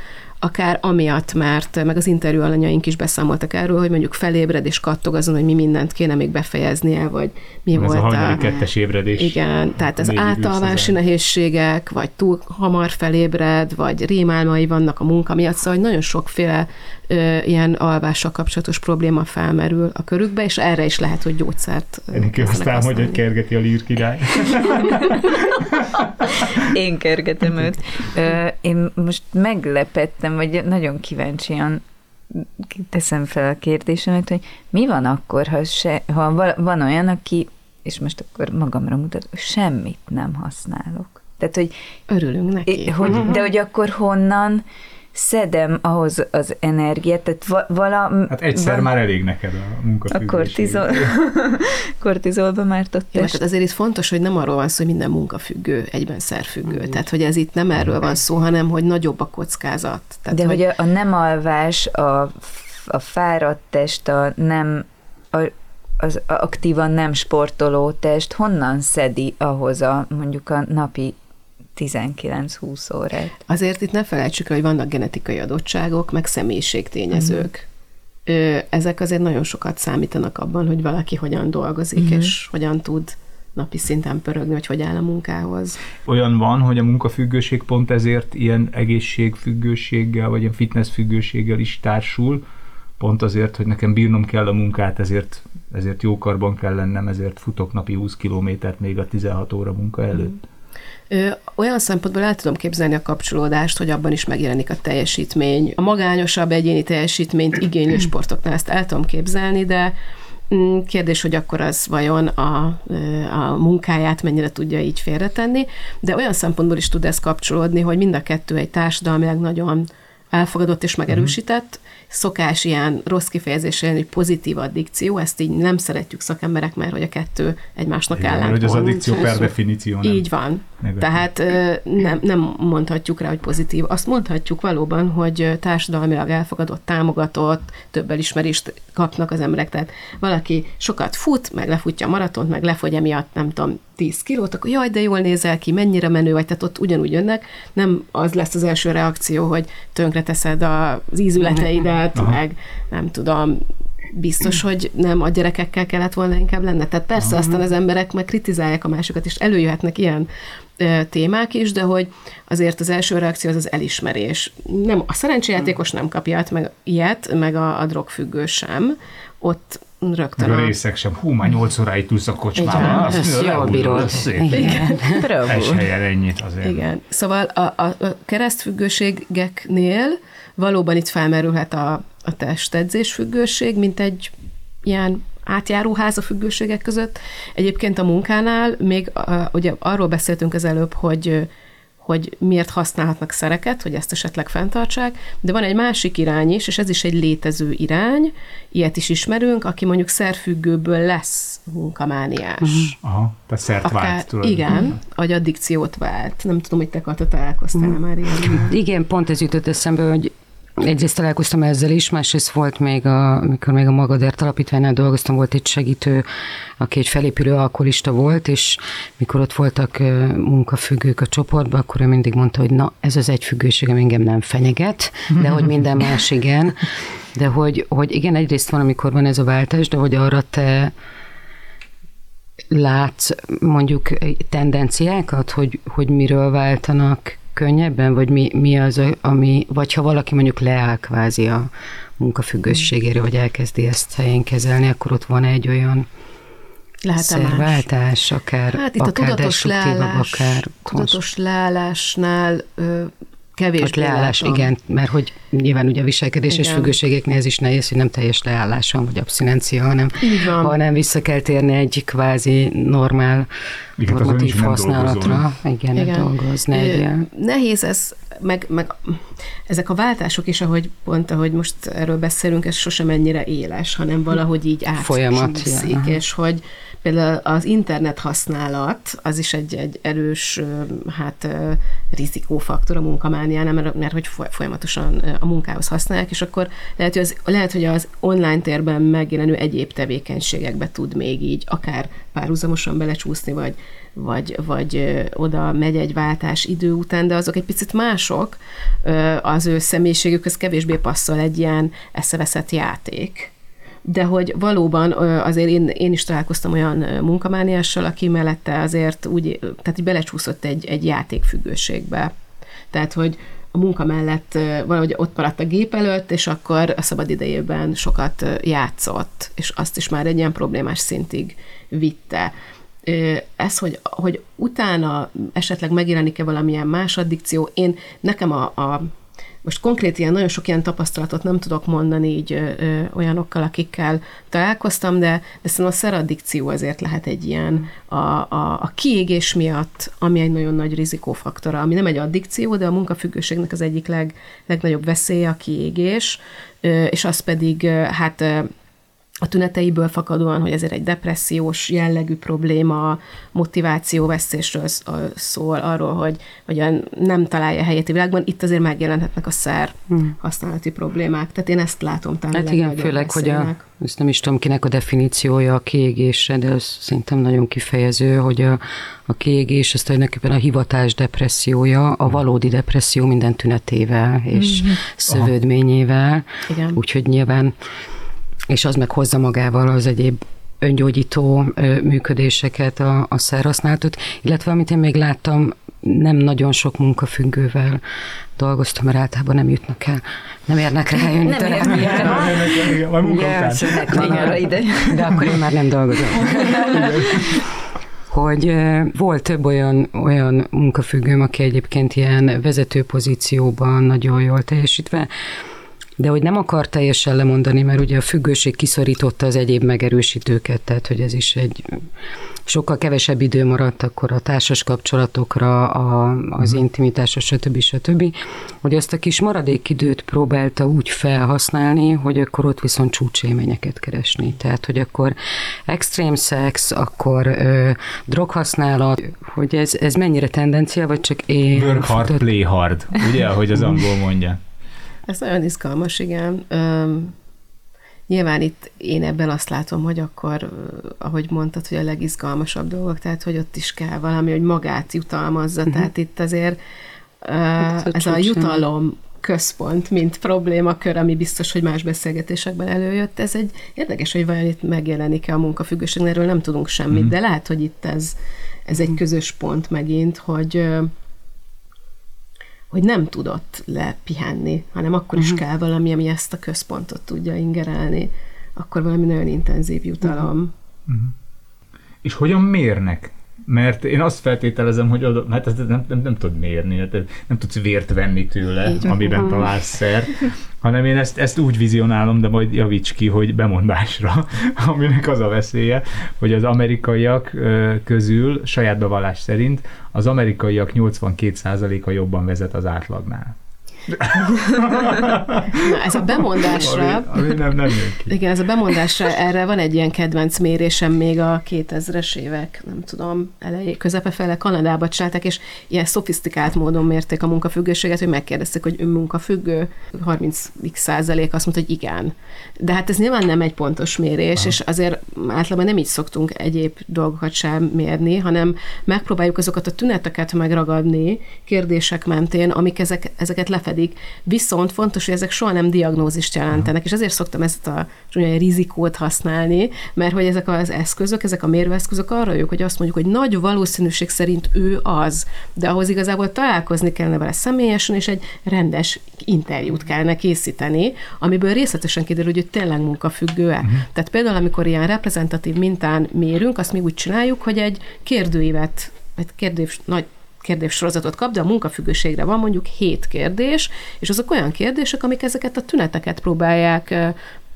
akár amiatt, mert meg az interjú alanyaink is beszámoltak erről, hogy mondjuk felébred és kattog azon, hogy mi mindent kéne még befejeznie, vagy mi Ez volt a... a kettes ébredés. Igen, tehát az átalvási nehézségek, vagy túl hamar felébred, vagy rémálmai vannak a munka miatt, szóval nagyon sokféle ö, ilyen alvással kapcsolatos probléma felmerül a körükbe, és erre is lehet, hogy gyógyszert Ennek aztán, hogy, hogy kergeti a lír király. Én kergetem őt. Én most meglepettem, vagy nagyon kíváncsian teszem fel a kérdésemet, hogy mi van akkor, ha, se, ha van olyan, aki, és most akkor magamra mutat, semmit nem használok. Tehát, hogy... Örülünk neki. Hogy, de hogy akkor honnan szedem ahhoz az energiát, tehát vala... Hát egyszer val- már elég neked a munkafüggőség. A kortizol, kortizolba már ott Jó, tehát azért itt fontos, hogy nem arról van szó, hogy minden munkafüggő egyben szerfüggő. Mm. Tehát, hogy ez itt nem erről van szó, hanem, hogy nagyobb a kockázat. Tehát, De hogy, hogy a, a nem alvás, a, a fáradt test, a nem a, az aktívan nem sportoló test honnan szedi ahhoz a mondjuk a napi 19-20 órát. Azért itt ne felejtsük hogy vannak genetikai adottságok, meg személyiségtényezők. Uh-huh. Ezek azért nagyon sokat számítanak abban, hogy valaki hogyan dolgozik, uh-huh. és hogyan tud napi szinten pörögni, hogy hogy áll a munkához. Olyan van, hogy a munkafüggőség pont ezért ilyen egészségfüggőséggel, vagy ilyen fitnessfüggőséggel is társul, pont azért, hogy nekem bírnom kell a munkát, ezért, ezért jókarban kell lennem, ezért futok napi 20 kilométert még a 16 óra munka előtt. Uh-huh. Olyan szempontból el tudom képzelni a kapcsolódást, hogy abban is megjelenik a teljesítmény. A magányosabb egyéni teljesítményt igénylő sportoknál ezt el tudom képzelni, de mm, Kérdés, hogy akkor az vajon a, a munkáját mennyire tudja így félretenni, de olyan szempontból is tud ez kapcsolódni, hogy mind a kettő egy társadalmilag nagyon elfogadott és megerősített, szokás ilyen rossz kifejezésre hogy pozitív addikció, ezt így nem szeretjük szakemberek, mert hogy a kettő egymásnak Igen, ellentmond. hogy az addikció per definíció nem. Így van. Negatív. Tehát nem, nem mondhatjuk rá, hogy pozitív. Azt mondhatjuk valóban, hogy társadalmilag elfogadott, támogatott, több elismerést kapnak az emberek. Tehát valaki sokat fut, meg lefutja a maratont, meg lefogy emiatt, nem tudom, 10 kilót, akkor jaj, de jól nézel ki, mennyire menő vagy, tehát ott ugyanúgy jönnek. Nem az lesz az első reakció, hogy tönkreteszed az ízületeidet, Aha. meg nem tudom, biztos, hogy nem a gyerekekkel kellett volna inkább lenne. Tehát persze Aha. aztán az emberek meg kritizálják a másokat, és előjöhetnek ilyen témák is, de hogy azért az első reakció az az elismerés. Nem, a szerencséjátékos nem kapja meg ilyet, meg a, a drogfüggő sem. Ott rögtön a... a részek sem. Hú, már nyolc óráig túlsz a kocsmában. Ezt jól bírod. Igen. helyen ennyit azért. Igen. Szóval a, a, a keresztfüggőségeknél valóban itt felmerülhet a, a testedzés függőség, mint egy ilyen átjáróház a függőségek között. Egyébként a munkánál még ugye arról beszéltünk az előbb, hogy hogy miért használhatnak szereket, hogy ezt esetleg fenntartsák, de van egy másik irány is, és ez is egy létező irány, ilyet is ismerünk, aki mondjuk szerfüggőből lesz munkamániás. Uh-huh. Aha, tehát szert Akár, vált. Igen, vagy addikciót vált. Nem tudom, hogy te Kata találkoztál uh-huh. már ilyen. Igen, pont ez jutott eszembe, hogy Egyrészt találkoztam ezzel is, másrészt volt még, a, amikor még a Magadért alapítványnál dolgoztam, volt egy segítő, aki egy felépülő alkoholista volt, és mikor ott voltak munkafüggők a csoportban, akkor ő mindig mondta, hogy na, ez az egy függőség, ami engem nem fenyeget, de hogy minden más igen. De hogy, hogy igen, egyrészt van, amikor van ez a váltás, de hogy arra te látsz mondjuk tendenciákat, hogy, hogy miről váltanak könnyebben, vagy mi, mi az, ami, vagy ha valaki mondjuk leáll kvázi a munkafüggőségére, vagy elkezdi ezt helyén kezelni, akkor ott van egy olyan lehet szerváltás, akár, hát itt akár a tudatos leállás, akár tudatos leállásnál ö, kevésbé a leállás, látom. igen, mert hogy nyilván ugye a viselkedéses függőségeknél ez is nehéz, hogy nem teljes leállás van, vagy abszinencia, hanem, hanem vissza kell térni egy kvázi normál, igen, normatív használatra. Igen, igen. dolgozni. Igen. Nehéz ez, meg, meg ezek a váltások is, ahogy pont, ahogy most erről beszélünk, ez sosem ennyire éles, hanem valahogy így átcsúszik, és hogy például az internet használat, az is egy, egy erős hát rizikófaktor a munkamániánál, mert, mert hogy folyamatosan a munkához használják, és akkor lehet, hogy az, lehet, hogy az online térben megjelenő egyéb tevékenységekbe tud még így akár párhuzamosan belecsúszni, vagy, vagy, vagy oda megy egy váltás idő után, de azok egy picit mások, az ő személyiségükhöz kevésbé passzol egy ilyen eszeveszett játék de hogy valóban azért én, én is találkoztam olyan munkamániással, aki mellette azért úgy, tehát így belecsúszott egy, egy játékfüggőségbe. Tehát, hogy a munka mellett valahogy ott maradt a gép előtt, és akkor a szabad idejében sokat játszott, és azt is már egy ilyen problémás szintig vitte. Ez, hogy, hogy utána esetleg megjelenik-e valamilyen más addikció, én nekem a, a most konkrét ilyen, nagyon sok ilyen tapasztalatot nem tudok mondani így ö, ö, olyanokkal, akikkel találkoztam, de, de szerintem a szeraddikció azért lehet egy ilyen. A, a, a kiégés miatt, ami egy nagyon nagy rizikófaktora, ami nem egy addikció, de a munkafüggőségnek az egyik leg, legnagyobb veszélye a kiégés, ö, és az pedig hát a tüneteiből fakadóan, hogy ezért egy depressziós jellegű probléma, motivációvesztésről szól, arról, hogy, hogy nem találja helyét a világban, itt azért megjelenhetnek a szer hmm. használati problémák. Tehát én ezt látom talán. Hát igen, főleg, hogy a, ezt nem is tudom kinek a definíciója a kiégésre, de az szerintem nagyon kifejező, hogy a, a kiégés az tulajdonképpen a hivatás depressziója, a valódi depresszió minden tünetével és mm-hmm. szövődményével. Úgyhogy nyilván és az meg hozza magával az egyéb öngyógyító működéseket, a, a szerhasználatot, illetve amit én még láttam, nem nagyon sok munkafüggővel dolgoztam, mert általában nem jutnak el, nem érnek rá jönni nem érnek el. ide. De akkor én már nem dolgozom. hogy volt több olyan, olyan munkafüggőm, aki egyébként ilyen vezető pozícióban nagyon jól teljesítve, de hogy nem akar teljesen lemondani, mert ugye a függőség kiszorította az egyéb megerősítőket, tehát hogy ez is egy sokkal kevesebb idő maradt akkor a társas kapcsolatokra, a, az uh-huh. intimitásra, stb. stb. Hogy azt a kis maradék időt próbálta úgy felhasználni, hogy akkor ott viszont csúcsélményeket keresni. Tehát, hogy akkor extrém szex, akkor ö, droghasználat, hogy ez, ez mennyire tendencia, vagy csak én... Work hard, futott... play hard, ugye, ahogy az angol mondja. Ez nagyon izgalmas, igen. Üm, nyilván itt én ebben azt látom, hogy akkor, ahogy mondtad, hogy a legizgalmasabb dolgok, tehát hogy ott is kell valami, hogy magát jutalmazza, uh-huh. tehát itt azért uh, ez a jutalom központ, mint problémakör, ami biztos, hogy más beszélgetésekben előjött. Ez egy érdekes, hogy vajon itt megjelenik-e a munkafüggőség, erről nem tudunk semmit, uh-huh. de lehet, hogy itt ez, ez egy közös pont megint, hogy hogy nem tudott lepihenni, hanem akkor is uh-huh. kell valami, ami ezt a központot tudja ingerelni, akkor valami nagyon intenzív jutalom. Uh-huh. Uh-huh. És hogyan mérnek mert én azt feltételezem, hogy oda, hát ezt nem, nem, nem tudod mérni, hát nem tudsz vért venni tőle, Így. amiben találsz szer, hanem én ezt, ezt úgy vizionálom, de majd javíts ki, hogy bemondásra, aminek az a veszélye, hogy az amerikaiak közül, saját bevallás szerint, az amerikaiak 82%-a jobban vezet az átlagnál. Na, ez a bemondásra, Ami, ami nem, nem jön ki. igen, ez a bemondásra, erre van egy ilyen kedvenc mérésem még a 2000-es évek, nem tudom, elejé, közepe fele Kanadába csinálták, és ilyen szofisztikált módon mérték a munkafüggőséget, hogy megkérdezték, hogy ön munkafüggő, 30 százalék azt mondta, hogy igen. De hát ez nyilván nem egy pontos mérés, Aha. és azért általában nem így szoktunk egyéb dolgokat sem mérni, hanem megpróbáljuk azokat a tüneteket megragadni kérdések mentén, amik ezek, ezeket lefedik. Viszont fontos, hogy ezek soha nem diagnózist jelentenek, és ezért szoktam ezt a csúnya rizikót használni, mert hogy ezek az eszközök, ezek a mérőeszközök arra jók, hogy azt mondjuk, hogy nagy valószínűség szerint ő az, de ahhoz igazából találkozni kellene vele személyesen, és egy rendes interjút kellene készíteni, amiből részletesen kiderül, hogy ő tényleg munkafüggő-e. Uh-huh. Tehát például, amikor ilyen reprezentatív mintán mérünk, azt mi úgy csináljuk, hogy egy kérdőívet, egy kérdés, nagy kérdéssorozatot kap, de a munkafüggőségre van mondjuk hét kérdés, és azok olyan kérdések, amik ezeket a tüneteket próbálják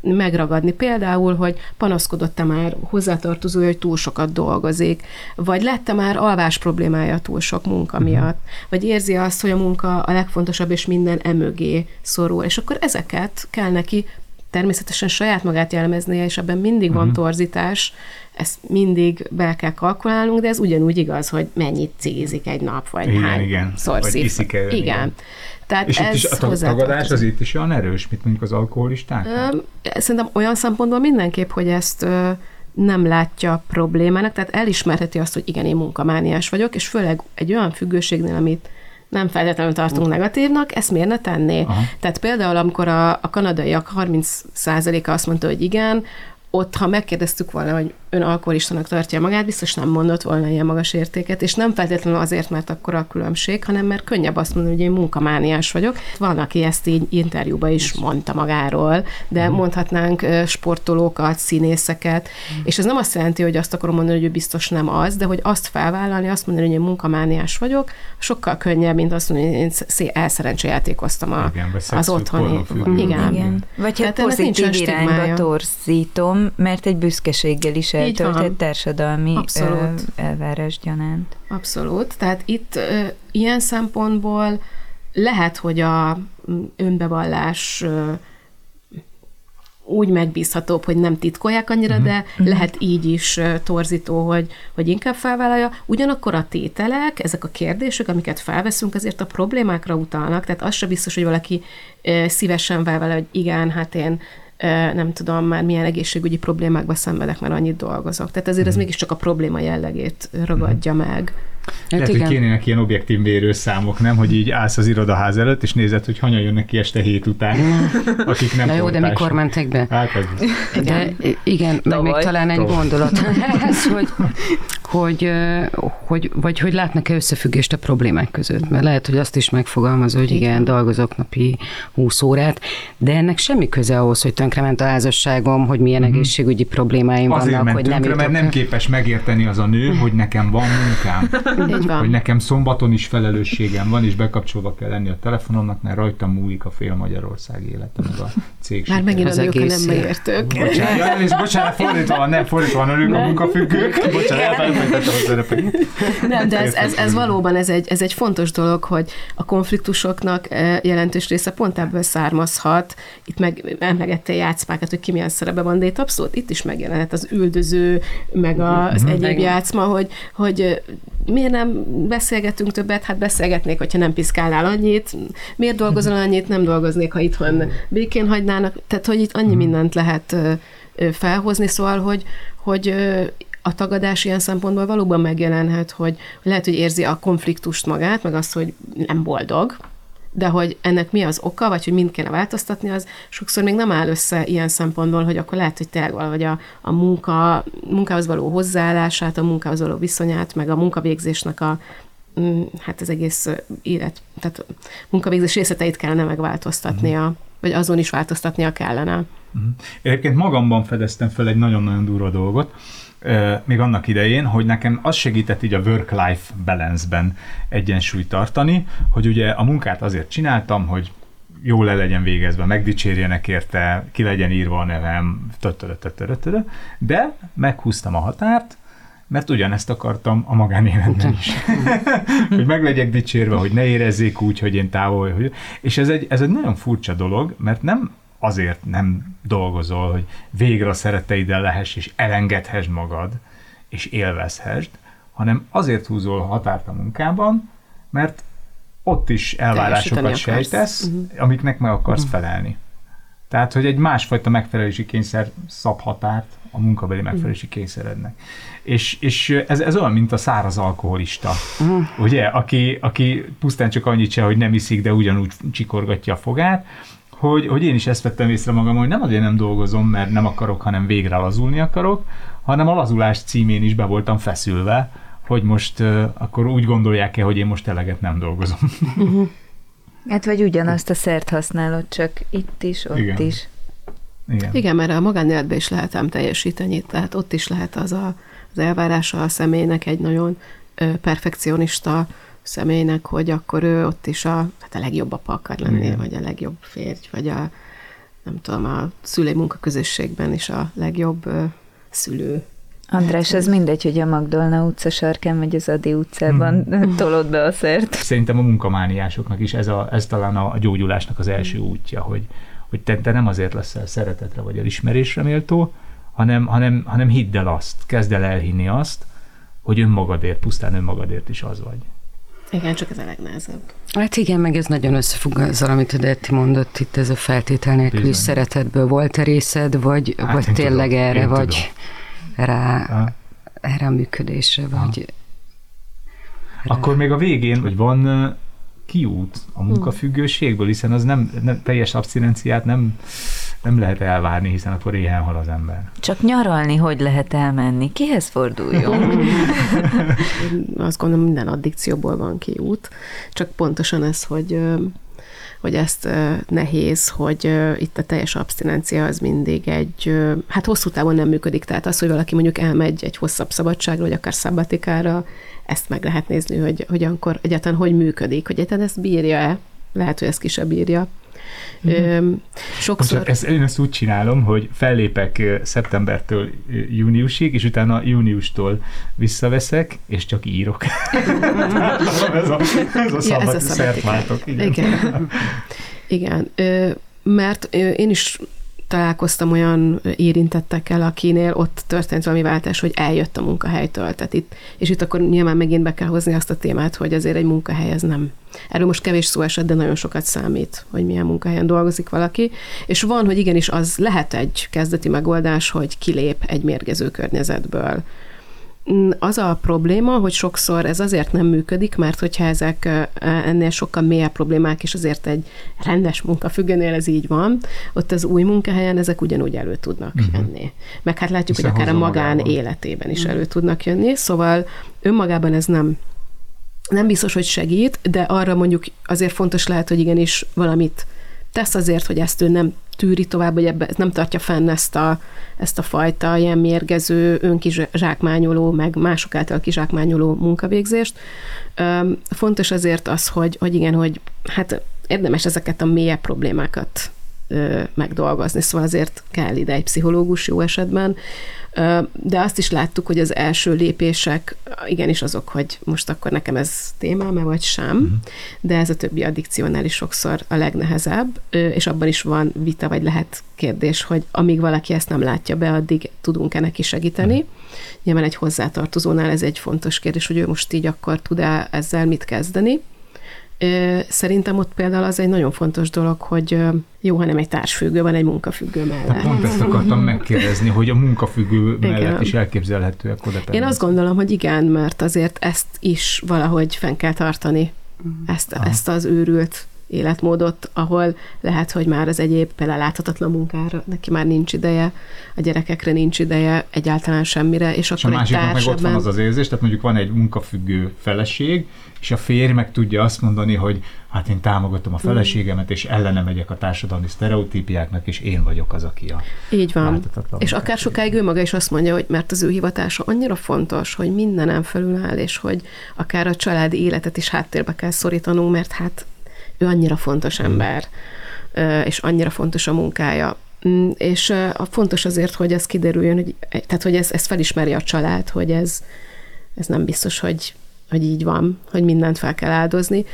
megragadni. Például, hogy panaszkodott-e már hozzátartozója, hogy túl sokat dolgozik, vagy lette már alvás problémája túl sok munka miatt, vagy érzi azt, hogy a munka a legfontosabb, és minden emögé szorul. És akkor ezeket kell neki természetesen saját magát jellemeznie, és ebben mindig van torzítás, ezt mindig be kell kalkulálnunk, de ez ugyanúgy igaz, hogy mennyit cigizik egy nap, vagy Igen, hány igen. szor Vagy szív. iszik-e ő, igen. igen. Tehát És itt ez is a tag- tagadás az itt is olyan erős, mint mondjuk az alkoholisták? Szerintem olyan szempontból mindenképp, hogy ezt ö, nem látja problémának, tehát elismerheti azt, hogy igen, én munkamániás vagyok, és főleg egy olyan függőségnél, amit nem feltétlenül tartunk negatívnak, ezt miért ne tenné? Aha. Tehát például, amikor a, a kanadaiak 30%-a azt mondta, hogy igen, ott, ha megkérdeztük volna, hogy ön alkoholistának tartja magát, biztos nem mondott volna ilyen magas értéket, és nem feltétlenül azért, mert akkor a különbség, hanem mert könnyebb azt mondani, hogy én munkamániás vagyok. Van, aki ezt így interjúban is mondta magáról, de mondhatnánk ö, sportolókat, színészeket, és ez nem azt jelenti, hogy azt akarom mondani, hogy ő biztos nem az, de hogy azt felvállalni, azt mondani, hogy én munkamániás vagyok, sokkal könnyebb, mint azt mondani, hogy én szé- elszerencsejátékoztam a, Igen, az otthoni. Igen. Igen. Vagy hát Tehát ennek pozitív irányba torzítom, mert egy büszkeséggel is Eltöltött társadalmi Abszolút. elvárás gyanánt. Abszolút. Tehát itt ö, ilyen szempontból lehet, hogy a önbevallás ö, úgy megbízhatóbb, hogy nem titkolják annyira, Mhm. de lehet így is torzító, hogy, hogy inkább felvállalja. Ugyanakkor a tételek, ezek a kérdések, amiket felveszünk, azért a problémákra utalnak, tehát az se biztos, hogy valaki szívesen vállalja, hogy igen, hát én nem tudom már milyen egészségügyi problémákba szenvedek, mert annyit dolgozok. Tehát ezért ez Mhm. mégiscsak a probléma jellegét ragadja meg. Hát Lehet, igen. hogy kénének ilyen objektív mérőszámok, nem? Hogy így állsz az irodaház előtt, és nézed, hogy hanyan jönnek ki este hét után, akik nem Na jó, de mikor mentek be? Hát ez. De igen, meg még talán egy Tavaly. gondolat ez, hogy, hogy, hogy, vagy hogy látnak-e összefüggést a problémák között. Mert lehet, hogy azt is megfogalmaz, hogy igen, dolgozok napi 20 órát, de ennek semmi köze ahhoz, hogy tönkrement a házasságom, hogy milyen egészségügyi problémáim Azért vannak, hogy nem tönkre, mert jutok nem képes megérteni az a nő, hogy nekem van munkám. Van. Hogy nekem szombaton is felelősségem van, és bekapcsolva kell lenni a telefonomnak, mert rajtam múlik a fél Magyarország élete, meg a cég Már megint Az a nők a egész nem év. megértők. Bocsánat, ja, és bocsánat, fordítva van, nem fordítva van, a nők a munkafüggők. Bocsánat. Nem, de ez, ez, ez valóban ez egy, ez egy fontos dolog, hogy a konfliktusoknak eh, jelentős része pont ebből származhat. Itt meg emlegette játszmákat, hogy ki milyen szerepe van, de itt abszolút itt is megjelenhet az üldöző, meg az egyéb Igen. játszma, hogy, hogy miért nem beszélgetünk többet, hát beszélgetnék, hogyha nem piszkálnál annyit, miért dolgozol annyit, nem dolgoznék, ha itthon békén hagynának, tehát hogy itt annyi mindent lehet felhozni, szóval, hogy, hogy a tagadás ilyen szempontból valóban megjelenhet, hogy, lehet, hogy érzi a konfliktust magát, meg azt, hogy nem boldog, de hogy ennek mi az oka, vagy hogy mind kéne változtatni, az sokszor még nem áll össze ilyen szempontból, hogy akkor lehet, hogy tényleg valahogy a, a munka, munkához való hozzáállását, a munkához való viszonyát, meg a munkavégzésnek a mm, hát az egész élet, tehát a munkavégzés részleteit kellene megváltoztatnia. Vagy azon is változtatnia kellene. Egyébként magamban fedeztem fel egy nagyon-nagyon durva dolgot, még annak idején, hogy nekem az segített így a work-life balance-ben egyensúlyt tartani, hogy ugye a munkát azért csináltam, hogy jól le legyen végezve, megdicsérjenek érte, ki legyen írva a nevem, de meghúztam a határt, mert ugyanezt akartam a magánéletben is. hogy meg legyek dicsérve, hogy ne érezzék úgy, hogy én távol vagyok. És ez egy, ez egy nagyon furcsa dolog, mert nem azért nem dolgozol, hogy végre a szeretteiddel lehess és elengedhess magad, és élvezhessd, hanem azért húzol határt a munkában, mert ott is elvárásokat sejtesz, uh-huh. amiknek meg akarsz uh-huh. felelni. Tehát, hogy egy másfajta megfelelési kényszer szab határt a munkabeli megfelelési kényszerednek. És, és ez, ez olyan, mint a száraz alkoholista, uh-huh. ugye, aki, aki pusztán csak annyit se, hogy nem iszik, de ugyanúgy csikorgatja a fogát, hogy, hogy én is ezt vettem észre magam, hogy nem azért nem dolgozom, mert nem akarok, hanem végre lazulni akarok, hanem a lazulás címén is be voltam feszülve, hogy most uh, akkor úgy gondolják-e, hogy én most eleget nem dolgozom. Hát vagy ugyanazt a szert használod, csak itt is, ott Igen. is. Igen. Igen, mert a magánéletben is lehet ám teljesíteni, tehát ott is lehet az a, az elvárása a személynek egy nagyon ö, perfekcionista személynek, hogy akkor ő ott is a, hát a legjobb apa akar lenni, Igen. vagy a legjobb férj, vagy a nem tudom, a szülői munkaközösségben is a legjobb ö, szülő. András, ez mindegy, hogy a Magdolna utca sarkán, vagy az Adi utcában hmm. tolod be a szert. Szerintem a munkamániásoknak is ez, a, ez talán a gyógyulásnak az első útja, hogy, hogy te, te nem azért leszel szeretetre vagy elismerésre méltó, hanem, hanem, hanem hidd el azt, kezd el elhinni azt, hogy önmagadért, pusztán önmagadért is az vagy. Igen, csak ez a legnehezebb. Hát igen, meg ez nagyon összefügg azzal, amit a Detti mondott itt, ez a feltétel nélküli szeretetből volt-e részed, vagy, hát vagy tényleg tudom, erre, vagy tudom. Rá, ha. erre a működésre, vagy... Rá. Akkor még a végén, hogy van kiút a munkafüggőségből, hiszen az nem, nem teljes abszinenciát nem nem lehet elvárni, hiszen akkor éhen hal az ember. Csak nyaralni hogy lehet elmenni? Kihez forduljon? Én azt gondolom, minden addikcióból van kiút. Csak pontosan ez, hogy hogy ezt nehéz, hogy itt a teljes abstinencia az mindig egy, hát hosszú távon nem működik, tehát az, hogy valaki mondjuk elmegy egy hosszabb szabadságra, vagy akár szabatikára, ezt meg lehet nézni, hogy, hogy akkor egyáltalán hogy működik, hogy egyáltalán ezt bírja-e, lehet, hogy ezt ki se bírja. Mm-hmm. Sokszor... Most ezt, én ezt úgy csinálom, hogy fellépek szeptembertől júniusig, és utána júniustól visszaveszek, és csak írok. ez a, ez a szabad, ja, ez a szertváltok. Igen. Igen. Igen. Mert én is találkoztam olyan érintettekkel, akinél ott történt valami váltás, hogy eljött a munkahelytől. Tehát itt, és itt akkor nyilván megint be kell hozni azt a témát, hogy azért egy munkahely ez nem. Erről most kevés szó esett, de nagyon sokat számít, hogy milyen munkahelyen dolgozik valaki. És van, hogy igenis az lehet egy kezdeti megoldás, hogy kilép egy mérgező környezetből az a probléma, hogy sokszor ez azért nem működik, mert hogyha ezek ennél sokkal mélyebb problémák, és azért egy rendes munkafüggőnél ez így van, ott az új munkahelyen ezek ugyanúgy elő tudnak uh-huh. jönni. Meg hát látjuk, Hiszen hogy akár a magán magában. életében is uh-huh. elő tudnak jönni, szóval önmagában ez nem nem biztos, hogy segít, de arra mondjuk azért fontos lehet, hogy igenis valamit tesz azért, hogy ezt ő nem tűri tovább, hogy ebbe, nem tartja fenn ezt a, ezt a fajta ilyen mérgező, önkizsákmányoló, meg mások által kizsákmányoló munkavégzést. Fontos azért az, hogy, hogy igen, hogy hát érdemes ezeket a mélyebb problémákat megdolgozni, szóval azért kell ide egy pszichológus jó esetben, de azt is láttuk, hogy az első lépések igenis azok, hogy most akkor nekem ez témám-e vagy sem, uh-huh. de ez a többi addikciónál is sokszor a legnehezebb, és abban is van vita, vagy lehet kérdés, hogy amíg valaki ezt nem látja be, addig tudunk-e neki segíteni. Uh-huh. Nyilván egy hozzátartozónál ez egy fontos kérdés, hogy ő most így akkor tud-e ezzel mit kezdeni. Szerintem ott például az egy nagyon fontos dolog, hogy jó, hanem egy társfüggő van egy munkafüggő mellett. Hát pont ezt akartam megkérdezni, hogy a munkafüggő mellett igen. is elképzelhetőek oda Én azt gondolom, hogy igen, mert azért ezt is valahogy fenn kell tartani, ezt, ezt az őrült életmódot, ahol lehet, hogy már az egyéb például láthatatlan munkára neki már nincs ideje, a gyerekekre nincs ideje, egyáltalán semmire, és És a akkor másiknak meg ott van az az érzés, tehát mondjuk van egy munkafüggő feleség, és a férj meg tudja azt mondani, hogy hát én támogatom a feleségemet, és ellene megyek a társadalmi sztereotípiáknak, és én vagyok az, aki a Így van. És akár sokáig ő maga is azt mondja, hogy mert az ő hivatása annyira fontos, hogy mindenem felül áll, és hogy akár a családi életet is háttérbe kell szorítanunk, mert hát ő annyira fontos ember, ö, és annyira fontos a munkája. Mm, És a fontos azért, hogy ez kiderüljön, hogy, tehát hogy ez, ez felismeri a család, hogy ez, ez nem biztos, hogy, hogy így van, hogy mindent fel kell áldozni.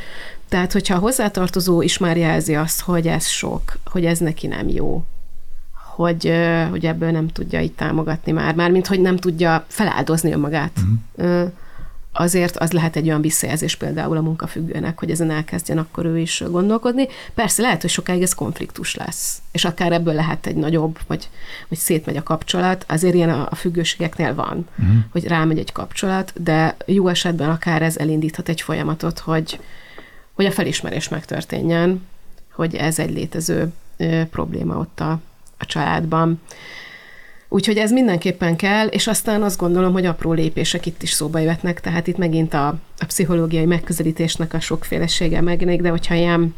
Tehát, hogyha a hozzátartozó is már jelzi azt, hogy ez sok, hogy ez neki nem jó, hogy, hogy ebből nem tudja így támogatni már, mármint, hogy nem tudja feláldozni önmagát. Uh-huh. Azért az lehet egy olyan visszajelzés például a munkafüggőnek, hogy ezen elkezdjen akkor ő is gondolkodni. Persze lehet, hogy sokáig ez konfliktus lesz, és akár ebből lehet egy nagyobb, vagy, vagy szétmegy a kapcsolat. Azért ilyen a, a függőségeknél van, uh-huh. hogy rámegy egy kapcsolat, de jó esetben akár ez elindíthat egy folyamatot, hogy, hogy a felismerés megtörténjen, hogy ez egy létező ö, probléma ott a, a családban. Úgyhogy ez mindenképpen kell, és aztán azt gondolom, hogy apró lépések itt is szóba jöhetnek, tehát itt megint a, a pszichológiai megközelítésnek a sokfélesége megnék, de hogyha ilyen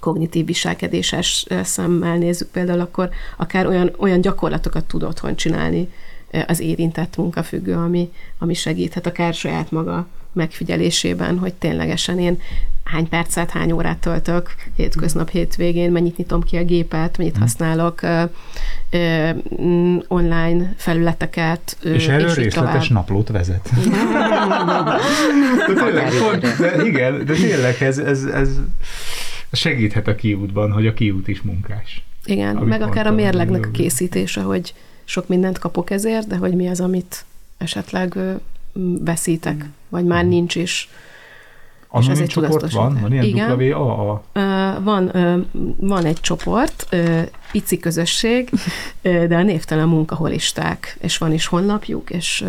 kognitív viselkedéses szemmel nézzük például, akkor akár olyan, olyan gyakorlatokat tud otthon csinálni az érintett munkafüggő, ami, ami segíthet akár saját maga megfigyelésében, hogy ténylegesen én hány percet, hány órát töltök hétköznap, hétvégén, mennyit nyitom ki a gépet, mennyit használok ö, ö, mm, online felületeket. ö, És erről így részletes tovább. naplót vezet. de tényleg, pont, de igen, de tényleg ez, ez, ez segíthet a kiútban, hogy a kiút is munkás. Igen, meg akár a mérlegnek a készítése, hogy sok mindent kapok ezért, de hogy mi az, amit esetleg veszítek, vagy már nincs is. És Anonim egy csoport van? Van ilyen Igen. WAA? Ö, Van, van egy csoport, pici közösség, de a névtelen munkaholisták, és van is honlapjuk, és,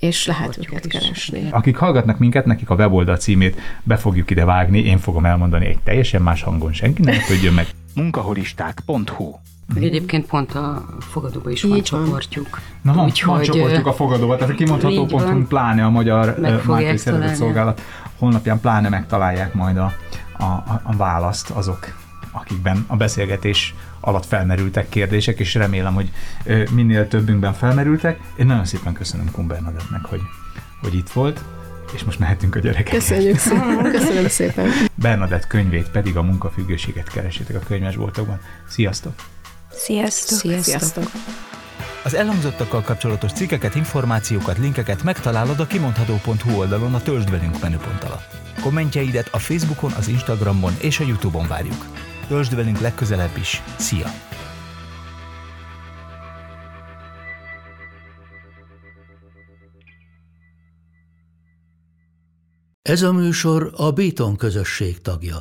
és lehet őket keresni. Akik hallgatnak minket, nekik a weboldal címét be fogjuk ide vágni, én fogom elmondani egy teljesen más hangon, senki nem tudjon meg. munkaholisták.hu Egyébként pont a fogadóban is van Így van. csoportjuk. Na, van, van csoportjuk a fogadóba, tehát a kimondható pontunk pláne a Magyar találni. Szolgálat honlapján pláne megtalálják majd a, a, a, választ azok, akikben a beszélgetés alatt felmerültek kérdések, és remélem, hogy minél többünkben felmerültek. Én nagyon szépen köszönöm Kun Bernadettnek, hogy, hogy itt volt, és most mehetünk a gyerekekhez. Köszönjük szépen. Köszönöm szépen. Bernadett könyvét pedig a munkafüggőséget keresétek a könyvesboltokban. Sziasztok! Sziasztok! Sziasztok. Sziasztok. Az elhangzottakkal kapcsolatos cikkeket, információkat, linkeket megtalálod a kimondható.hu oldalon a Töltsd velünk menüpont alatt. Kommentjeidet a Facebookon, az Instagramon és a Youtube-on várjuk. Töltsd velünk legközelebb is. Szia! Ez a műsor a Béton közösség tagja.